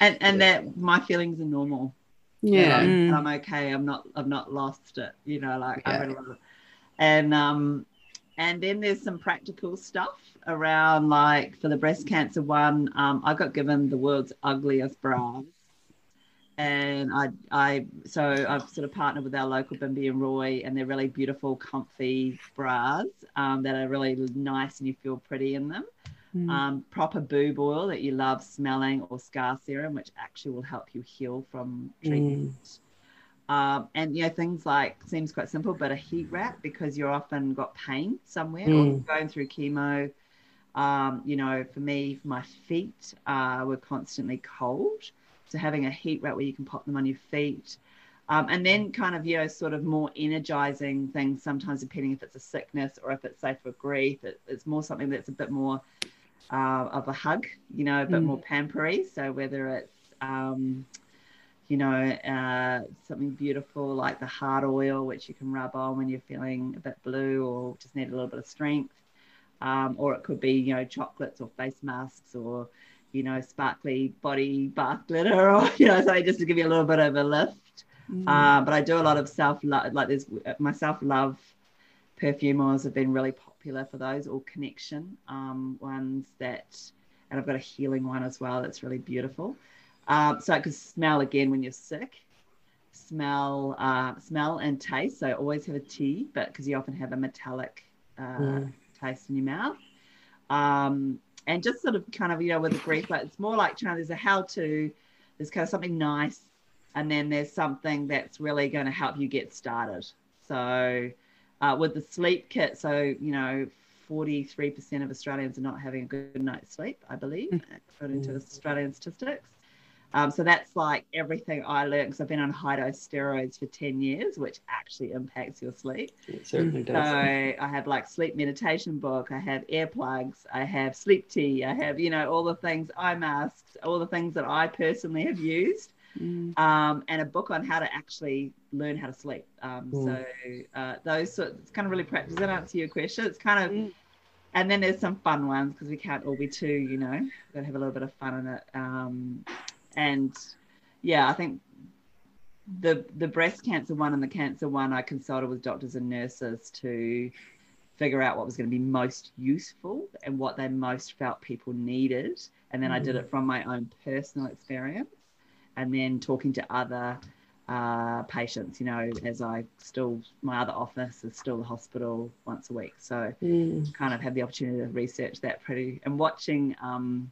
and and that my feelings are normal. Yeah. and I'm, Mm. and I'm okay. I'm not. I've not lost it. You know, like I Yeah. really love. And um, and then there's some practical stuff around like for the breast cancer one. Um, I got given the world's ugliest bras, and I I so I've sort of partnered with our local Bimby and Roy, and they're really beautiful, comfy bras um, that are really nice, and you feel pretty in them Mm. um, proper boob oil that you love smelling or scar serum, which actually will help you heal from treatment. Um, and you know things like seems quite simple, but a heat wrap because you're often got pain somewhere or Mm. going through chemo. Um, you know, for me, my feet uh, were constantly cold, so having a heat wrap where you can pop them on your feet. Um, and then kind of you know sort of more energizing things sometimes depending if it's a sickness or if it's say for grief it, it's more something that's a bit more uh, of a hug, you know, a bit Mm. more pampery. So whether it's, um, you know, uh, something beautiful like the heart oil, which you can rub on when you're feeling a bit blue or just need a little bit of strength, um, or it could be, you know, chocolates or face masks or, you know, sparkly body bath glitter or, <laughs> you know, something just to give you a little bit of a lift. Mm. Uh, but I do a lot of self love, like there's my self love perfume oils have been really popular for those, or connection um, ones that, and I've got a healing one as well that's really beautiful. Um, so it could smell again when you're sick, smell, uh, smell and taste. So always have a tea, but because you often have a metallic uh, Mm. taste in your mouth. Um, and just sort of kind of, you know, with the grief, but it's more like trying, there's a how to, there's kind of something nice, and then there's something that's really going to help you get started. So uh, with the sleep kit, so, you know, 43% of Australians are not having a good night's sleep, I believe, according to Australian statistics. Um, so that's like everything I learned because I've been on high dose steroids for 10 years, which actually impacts your sleep. It certainly does. So. I have like sleep meditation book, I have earplugs, I have sleep tea, I have, you know, all the things, eye masks, all the things that I personally have used, Mm. um, and a book on how to actually learn how to sleep. Um, Mm. So uh, those sorts, it's kind of really practical. Does that answer your question? It's kind of, Mm. and then there's some fun ones because we can't all be too, you know, got to have a little bit of fun in it. Um, and yeah, I think the the breast cancer one and the cancer one, I consulted with doctors and nurses to figure out what was going to be most useful and what they most felt people needed. And then I did it from my own personal experience, and then talking to other uh, patients. You know, as I still my other office is still the hospital once a week, so Mm. kind of had the opportunity to research that pretty and watching um,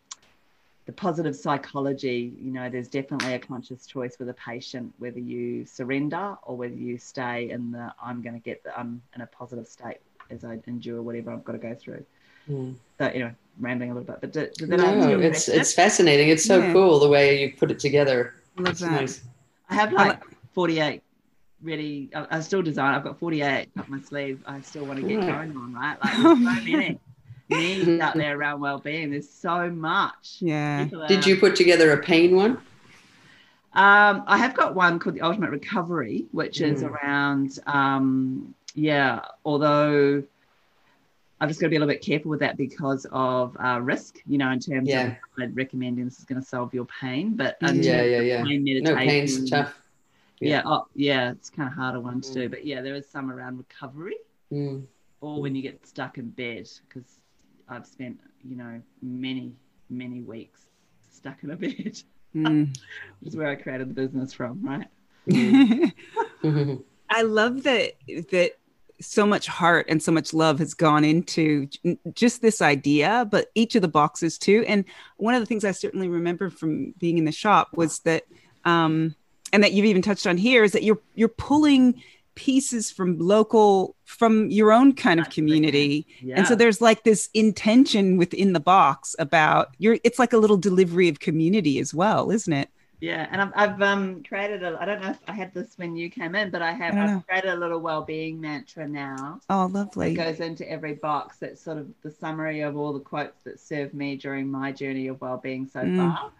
the positive psychology you know there's definitely a conscious choice with a patient whether you surrender or whether you stay in the i'm going to get the i'm in a positive state as i endure whatever i've got to go through Mm. so you know rambling a little bit but did, did No, it's question? it's fascinating. It's so Yeah. cool the way you put it together. love that. nice. I have like 48 ready. I, I still design. I've got 48 up my sleeve. I still want to get Right. going on, right? <laughs> Like so many needs <laughs> out there around well-being. There's so much. Yeah. Did you put together a pain one? Um, I have got one called the Ultimate Recovery, which is Mm. around, um, yeah, although I've just got to be a little bit careful with that because of uh, risk, you know, in terms Yeah. of I'd recommending this is going to solve your pain, but Mm. Yeah, yeah, of yeah. pain No, pain's tough. Yeah, Yeah. oh, yeah, it's kind of harder one to Mm. do, but yeah, there is some around recovery Mm. or when you get stuck in bed because I've spent, you know, many, many weeks stuck in a bed, Mm. <laughs> which is where I created the business from, right? Mhm. <laughs> I love that that so much heart and so much love has gone into just this idea, but each of the boxes too. And one of the things I certainly remember from being in the shop was that, um, and that you've even touched on here, is that you're you're pulling pieces from local from your own kind of community Yeah. and so there's like this intention within the box about your it's like a little delivery of community as well isn't it Yeah, and I've, I've um created a. I don't know if I had this when you came in, but I have I. I've created a little well-being mantra now. oh lovely It goes into every box. That's sort of the summary of all the quotes that served me during my journey of well-being so Mm. far.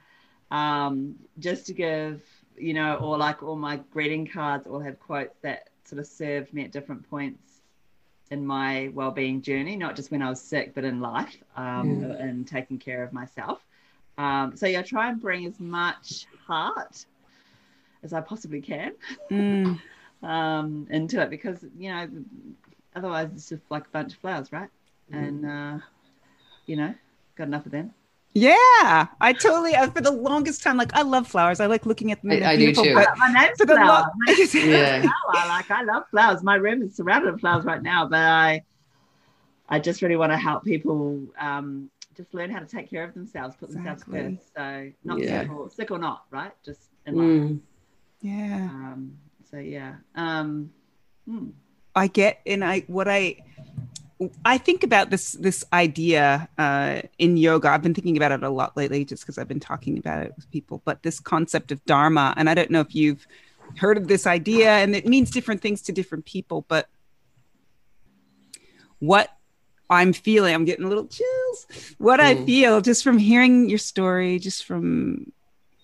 Um, just to give, you know, or like all my greeting cards all have quotes that sort of served me at different points in my well-being journey, not just when I was sick, but in life um, and taking care of myself. Um, so yeah, I try and bring as much heart as I possibly can Mm, <laughs> um, into it because you know otherwise it's just like a bunch of flowers, right? Mm. And uh, you know, got enough of them. Yeah i totally I, for the longest time like i love flowers i like looking at them I- they're I do too. but my name's for the Flower. lo- My name's <laughs> Yeah. Flower. <laughs> Like I love flowers. My room is surrounded with flowers right now, but I I just really want to help people um, just learn how to take care of themselves, put themselves Exactly. first. So not Yeah. sick, or, sick or not, right? Just in life. Mm. yeah Um, so yeah. Um, hmm. I get and I what I I think about this this idea uh, in yoga. I've been thinking about it a lot lately, just because I've been talking about it with people. But this concept of dharma, and I don't know if you've heard of this idea, and it means different things to different people. But what I'm feeling, I'm getting a little chills. What I Mm. feel just from hearing your story, just from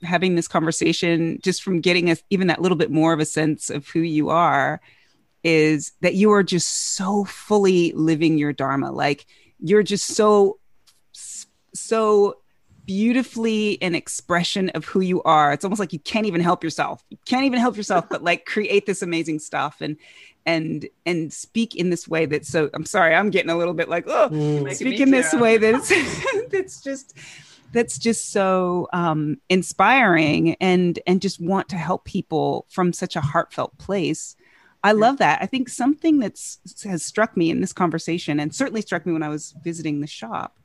having this conversation, just from getting us even that little bit more of a sense of who you are is that you are just so fully living your dharma. Like you're just so so beautifully an expression of who you are. It's almost like you can't even help yourself. You can't even help yourself but like create this amazing stuff and and and speak in this way that so i'm sorry i'm getting a little bit like oh Mm. Speak in this way that's <laughs> that's just that's just so um, inspiring and and just want to help people from such a heartfelt place i love that. I think something that's has struck me in this conversation and certainly struck me when i was visiting the shop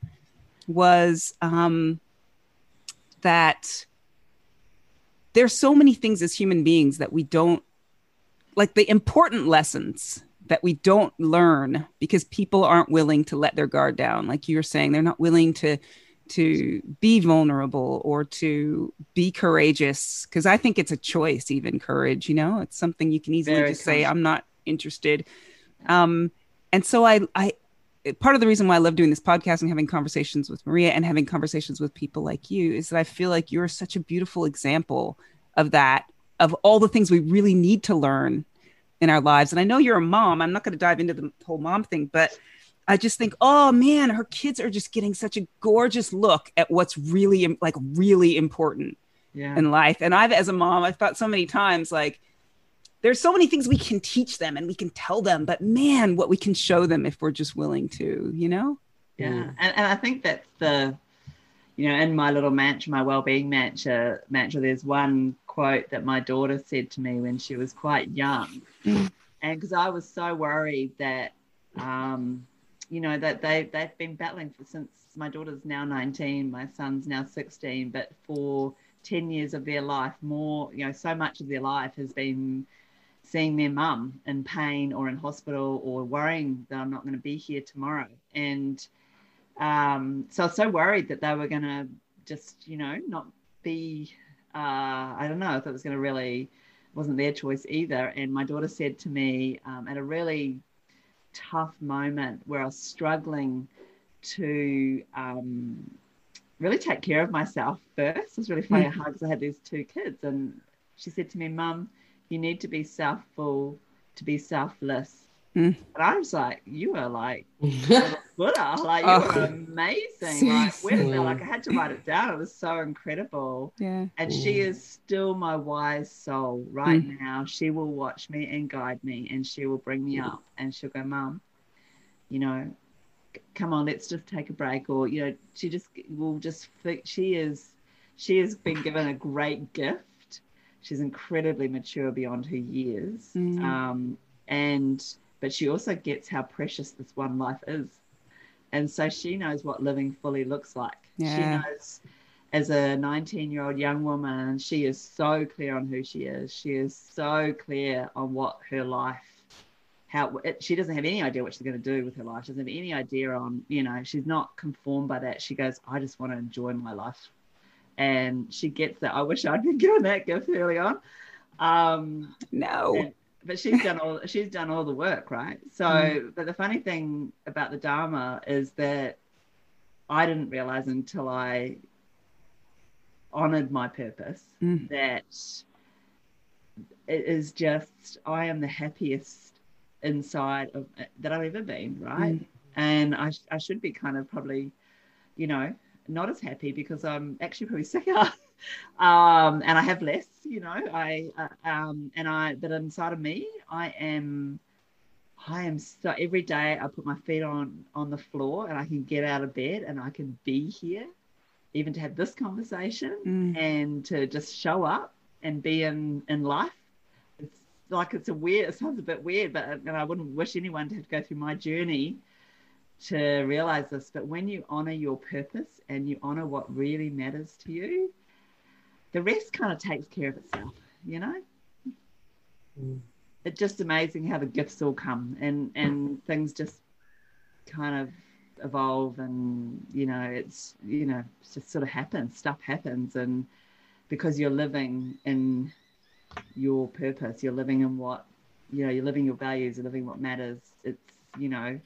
was um, that there's so many things as human beings that we don't like the important lessons that we don't learn because people aren't willing to let their guard down. Like you were saying they're not willing to to be vulnerable or to be courageous because i think it's a choice even courage you know? It's something you can easily Very just say i'm not interested. Um and so i i part of the reason why i love doing this podcast and having conversations with maria and having conversations with people like you is that i feel like you're such a beautiful example of that of all the things we really need to learn in our lives. And i know you're a mom. I'm not going to dive into the whole mom thing but I just think, oh man, her kids are just getting such a gorgeous look at what's really like really important Yeah. in life. And I've, as a mom, I've thought so many times, like, there's so many things we can teach them and we can tell them, but man, what we can show them if we're just willing to, you know? Yeah, Mm. and, and I think that's the, you know, in my little mantra, my well-being mantra, mantra, there's one quote that my daughter said to me when she was quite young, Mm. and because I was so worried that, um, you know, that they they've been battling for since my daughter's now 19, my son's now 16, but for 10 years of their life, more, you know, so much of their life has been seeing their mum in pain or in hospital or worrying that I'm not going to be here tomorrow. And um, so I was so worried that they were going to just, you know, not be uh, I don't know if it was going to really wasn't their choice either. And my daughter said to me um, at a really tough moment where I was struggling to um, really take care of myself first. It was really funny mm. because I had these two kids, and she said to me, "Mum, you need to be selfful to be selfless." Mm. And I was like, "You are like <laughs> Buddha, like you oh. are amazing." Like, where's that? Like, I had to write it down. It was so incredible. Yeah. And she is still my wise soul right mm. now. She will watch me and guide me, and she will bring me up, and she'll go, "Mum, you know, come on, let's just take a break," or you know, she just will just. She is, she has been given a great gift. She's incredibly mature beyond her years, mm. um, and but she also gets how precious this one life is. And so she knows what living fully looks like. Yeah. She knows as a 19 year old young woman, she is so clear on who she is. She is so clear on what her life, how it, she doesn't have any idea what she's going to do with her life. She doesn't have any idea on, you know, she's not conformed by that. She goes, I just want to enjoy my life. And she gets that. I wish I'd been given that gift early on. Um, no. And, but she's done all she's done all the work, right? So, mm. but the funny thing about the Dharma is that I didn't realize until I honored my purpose mm. that it is just I am the happiest inside of that I've ever been, right? Mm. And I I should be kind of probably, you know, not as happy because I'm actually probably sicker <laughs> um, and I have less, you know. I uh, um, and I, but inside of me, I am, I am so. Every day, I put my feet on on the floor, and I can get out of bed, and I can be here, even to have this conversation, mm. and to just show up and be in in life. It's like it's a weird. It sounds a bit weird, but and I wouldn't wish anyone to have to go through my journey to realize this. But when you honor your purpose and you honor what really matters to you the rest kind of takes care of itself, you know? Mm. It's just amazing how the gifts all come and, and things just kind of evolve and, you know, it's, you know, it just sort of happens, stuff happens. And because you're living in your purpose, you're living in what, you know, you're living your values, you're living what matters. It's, you know,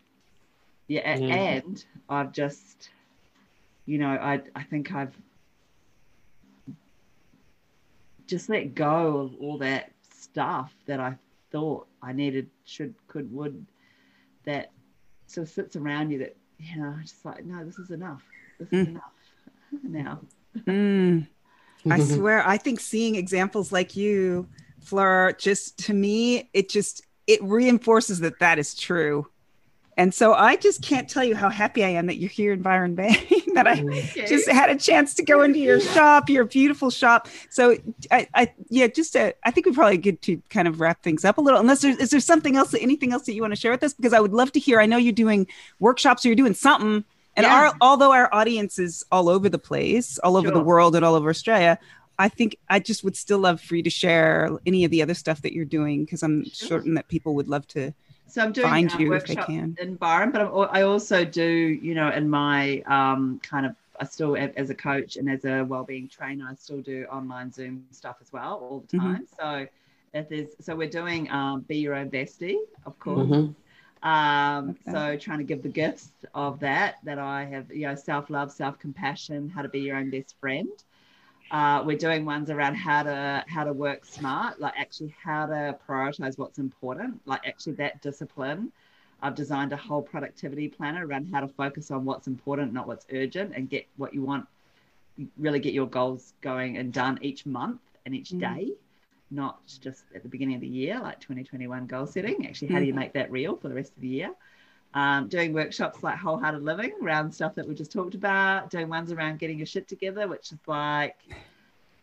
yeah, yeah. and I've just, you know, I, I think I've just let go of all that stuff that I thought I needed, should, could, would, that sort of sits around you that, you know, just like, no, this is enough. This is mm. enough <laughs> now. mm. <laughs> I swear, I think seeing examples like you, Fleur, just to me, it just, it reinforces that that is true. And so I just can't tell you how happy I am that you're here in Byron Bay, <laughs> that I okay. just had a chance to go into your shop, your beautiful shop. So I, I yeah, just to, I think we probably get to kind of wrap things up a little. Unless there's is there something else, anything else that you want to share with us? Because I would love to hear. I know you're doing workshops or you're doing something. And yeah. our, although our audience is all over the place, all over sure. the world and all over Australia, I think I just would still love for you to share any of the other stuff that you're doing because I'm sure. certain that people would love to so I'm doing find a you workshop in Byron, but I'm, i also do, you know, in my um, kind of, I still, as a coach and as a well-being trainer, I still do online Zoom stuff as well all the mm-hmm. time. Mm-hmm. So if there's, so we're doing um, Be Your Own Bestie, of course. Mm-hmm. Um, okay. So trying to give the gifts of that, that I have, you know, self-love, self-compassion, how to be your own best friend. Uh, we're doing ones around how to how to work smart, like actually how to prioritize what's important, like actually that discipline. I've designed a whole productivity planner around how to focus on what's important, not what's urgent, and get what you want. Really get your goals going and done each month and each mm. day, not just at the beginning of the year, like 2021 goal setting. Actually, how do you mm. make that real for the rest of the year? Um, doing workshops like wholehearted living around stuff that we just talked about, doing ones around getting your shit together, which is like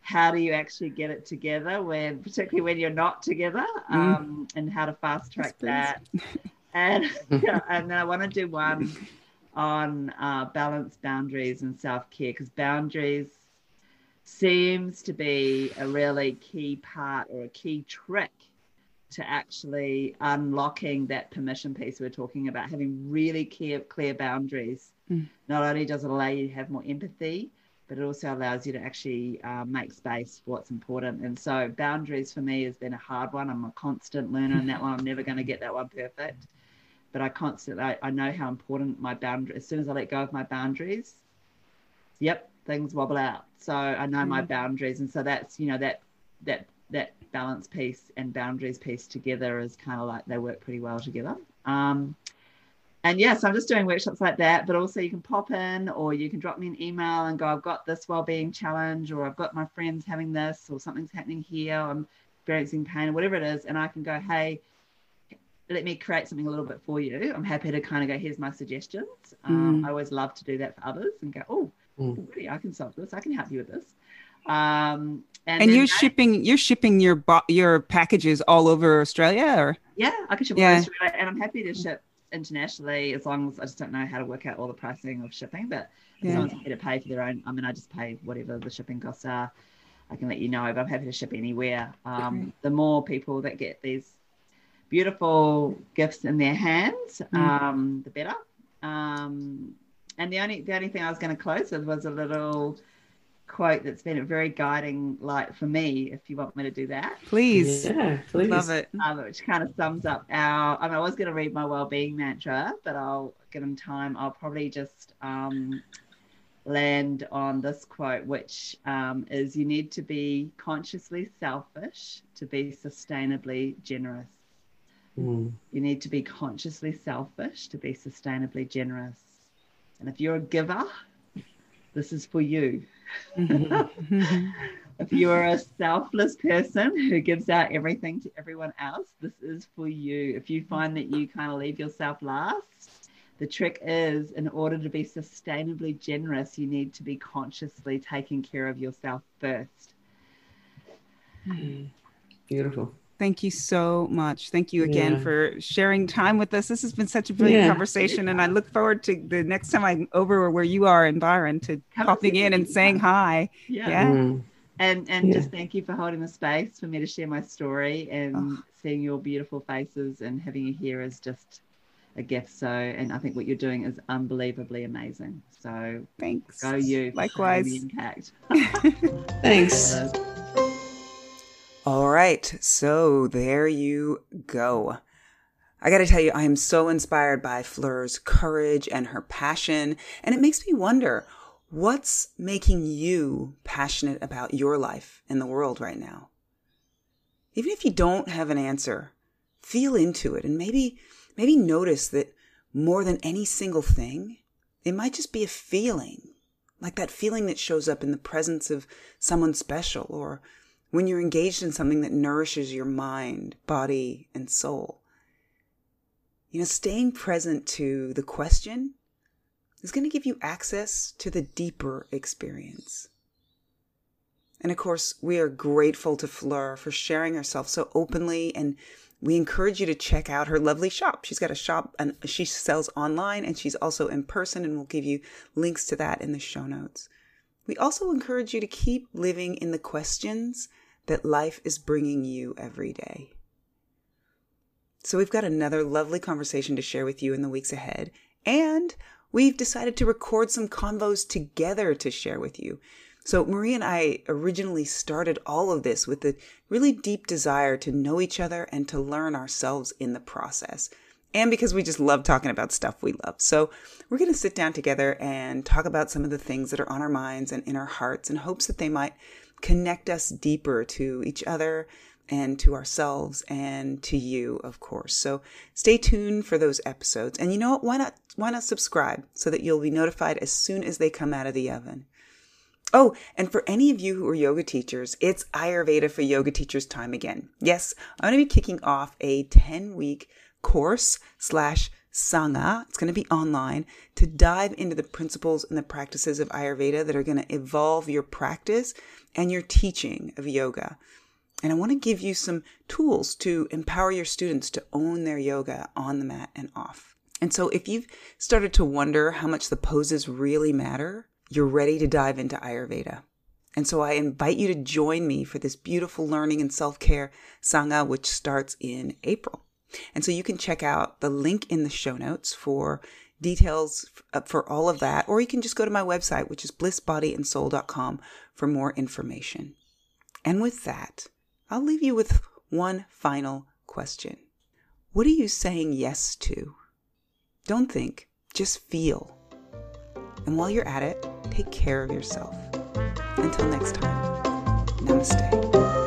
how do you actually get it together when particularly when you're not together mm. um, mm. and how to fast track that <laughs> and yeah, <laughs> <laughs> and then i want to do one on uh, balance boundaries and self-care because boundaries seems to be a really key part or a key trick to actually unlocking that permission piece we're talking about, having really clear, clear boundaries. Mm. Not only does it allow you to have more empathy, but it also allows you to actually uh, make space for what's important. And so, boundaries for me has been a hard one. I'm a constant learner in that one. I'm never going to get that one perfect, but I constantly I, I know how important my boundary. As soon as I let go of my boundaries, yep, things wobble out. So I know mm. my boundaries, and so that's you know that that that balance piece and boundaries piece together is kind of like they work pretty well together. Um, and yes, yeah, so I'm just doing workshops like that, but also you can pop in or you can drop me an email and go, I've got this well-being challenge, or I've got my friends having this, or something's happening here, I'm experiencing pain, or whatever it is, and I can go, hey, let me create something a little bit for you. I'm happy to kind of go, here's my suggestions. Um, mm. I always love to do that for others and go, oh, mm. really, I can solve this. I can help you with this. Um, and, and you're I, shipping you're shipping your your packages all over Australia, or yeah, I can ship yeah. Australia, and I'm happy to ship internationally as long as I just don't know how to work out all the pricing of shipping. But if yeah. someone's happy to pay for their own, I mean, I just pay whatever the shipping costs are. I can let you know, but I'm happy to ship anywhere. Um, the more people that get these beautiful gifts in their hands, mm. um, the better. Um, and the only the only thing I was going to close with was a little quote that's been a very guiding light for me if you want me to do that. Please. Yeah please. love it. Um, which kind of sums up our I, mean, I was going to read my well-being mantra but i'll give them time. I'll probably just um, land on this quote which um, is you need to be consciously selfish to be sustainably generous. Mm. you need to be consciously selfish to be sustainably generous. And if you're a giver this is for you If you are a selfless person who gives out everything to everyone else, this is for you. If you find that you kind of leave yourself last, the trick is in order to be sustainably generous, you need to be consciously taking care of yourself first. Hmm. Beautiful. Thank you so much. Thank you again yeah. for sharing time with us. This has been such a brilliant yeah. conversation, and I look forward to the next time I'm over where you are in Byron to Come popping in and saying hi. Yeah. yeah. Mm. And and just thank you for holding the space for me to share my story and oh. seeing your beautiful faces and having you here is just a gift. So, and I think what you're doing is unbelievably amazing. So, thanks. Go you. Likewise. Impact. <laughs> <laughs> thanks. All right, so there you go. I got to tell you, I am so inspired by Fleur's courage and her passion, and it makes me wonder what's making you passionate about your life and the world right now? Even if you don't have an answer, feel into it and maybe maybe notice that more than any single thing, it might just be a feeling, like that feeling that shows up in the presence of someone special or when you're engaged in something that nourishes your mind, body, and soul. You know, staying present to the question is going to give you access to the deeper experience. And of course, we are grateful to Fleur for sharing herself so openly and we encourage you to check out her lovely shop. She's got a shop and she sells online and she's also in person and we'll give you links to that in the show notes. We also encourage you to keep living in the questions that life is bringing you every day. So, we've got another lovely conversation to share with you in the weeks ahead, and we've decided to record some convos together to share with you. So, Marie and I originally started all of this with a really deep desire to know each other and to learn ourselves in the process. And because we just love talking about stuff we love. So, we're going to sit down together and talk about some of the things that are on our minds and in our hearts in hopes that they might connect us deeper to each other and to ourselves and to you, of course. So stay tuned for those episodes. And you know what? Why not, why not subscribe so that you'll be notified as soon as they come out of the oven? Oh, and for any of you who are yoga teachers, it's Ayurveda for yoga teachers time again. Yes, I'm going to be kicking off a 10 week course slash Sangha, it's going to be online, to dive into the principles and the practices of Ayurveda that are going to evolve your practice and your teaching of yoga. And I want to give you some tools to empower your students to own their yoga on the mat and off. And so if you've started to wonder how much the poses really matter, you're ready to dive into Ayurveda. And so I invite you to join me for this beautiful learning and self care Sangha, which starts in April. And so you can check out the link in the show notes for details uh, for all of that, or you can just go to my website, which is blissbodyandsoul.com for more information. And with that, I'll leave you with one final question. What are you saying yes to? Don't think, just feel. And while you're at it, take care of yourself. Until next time, namaste.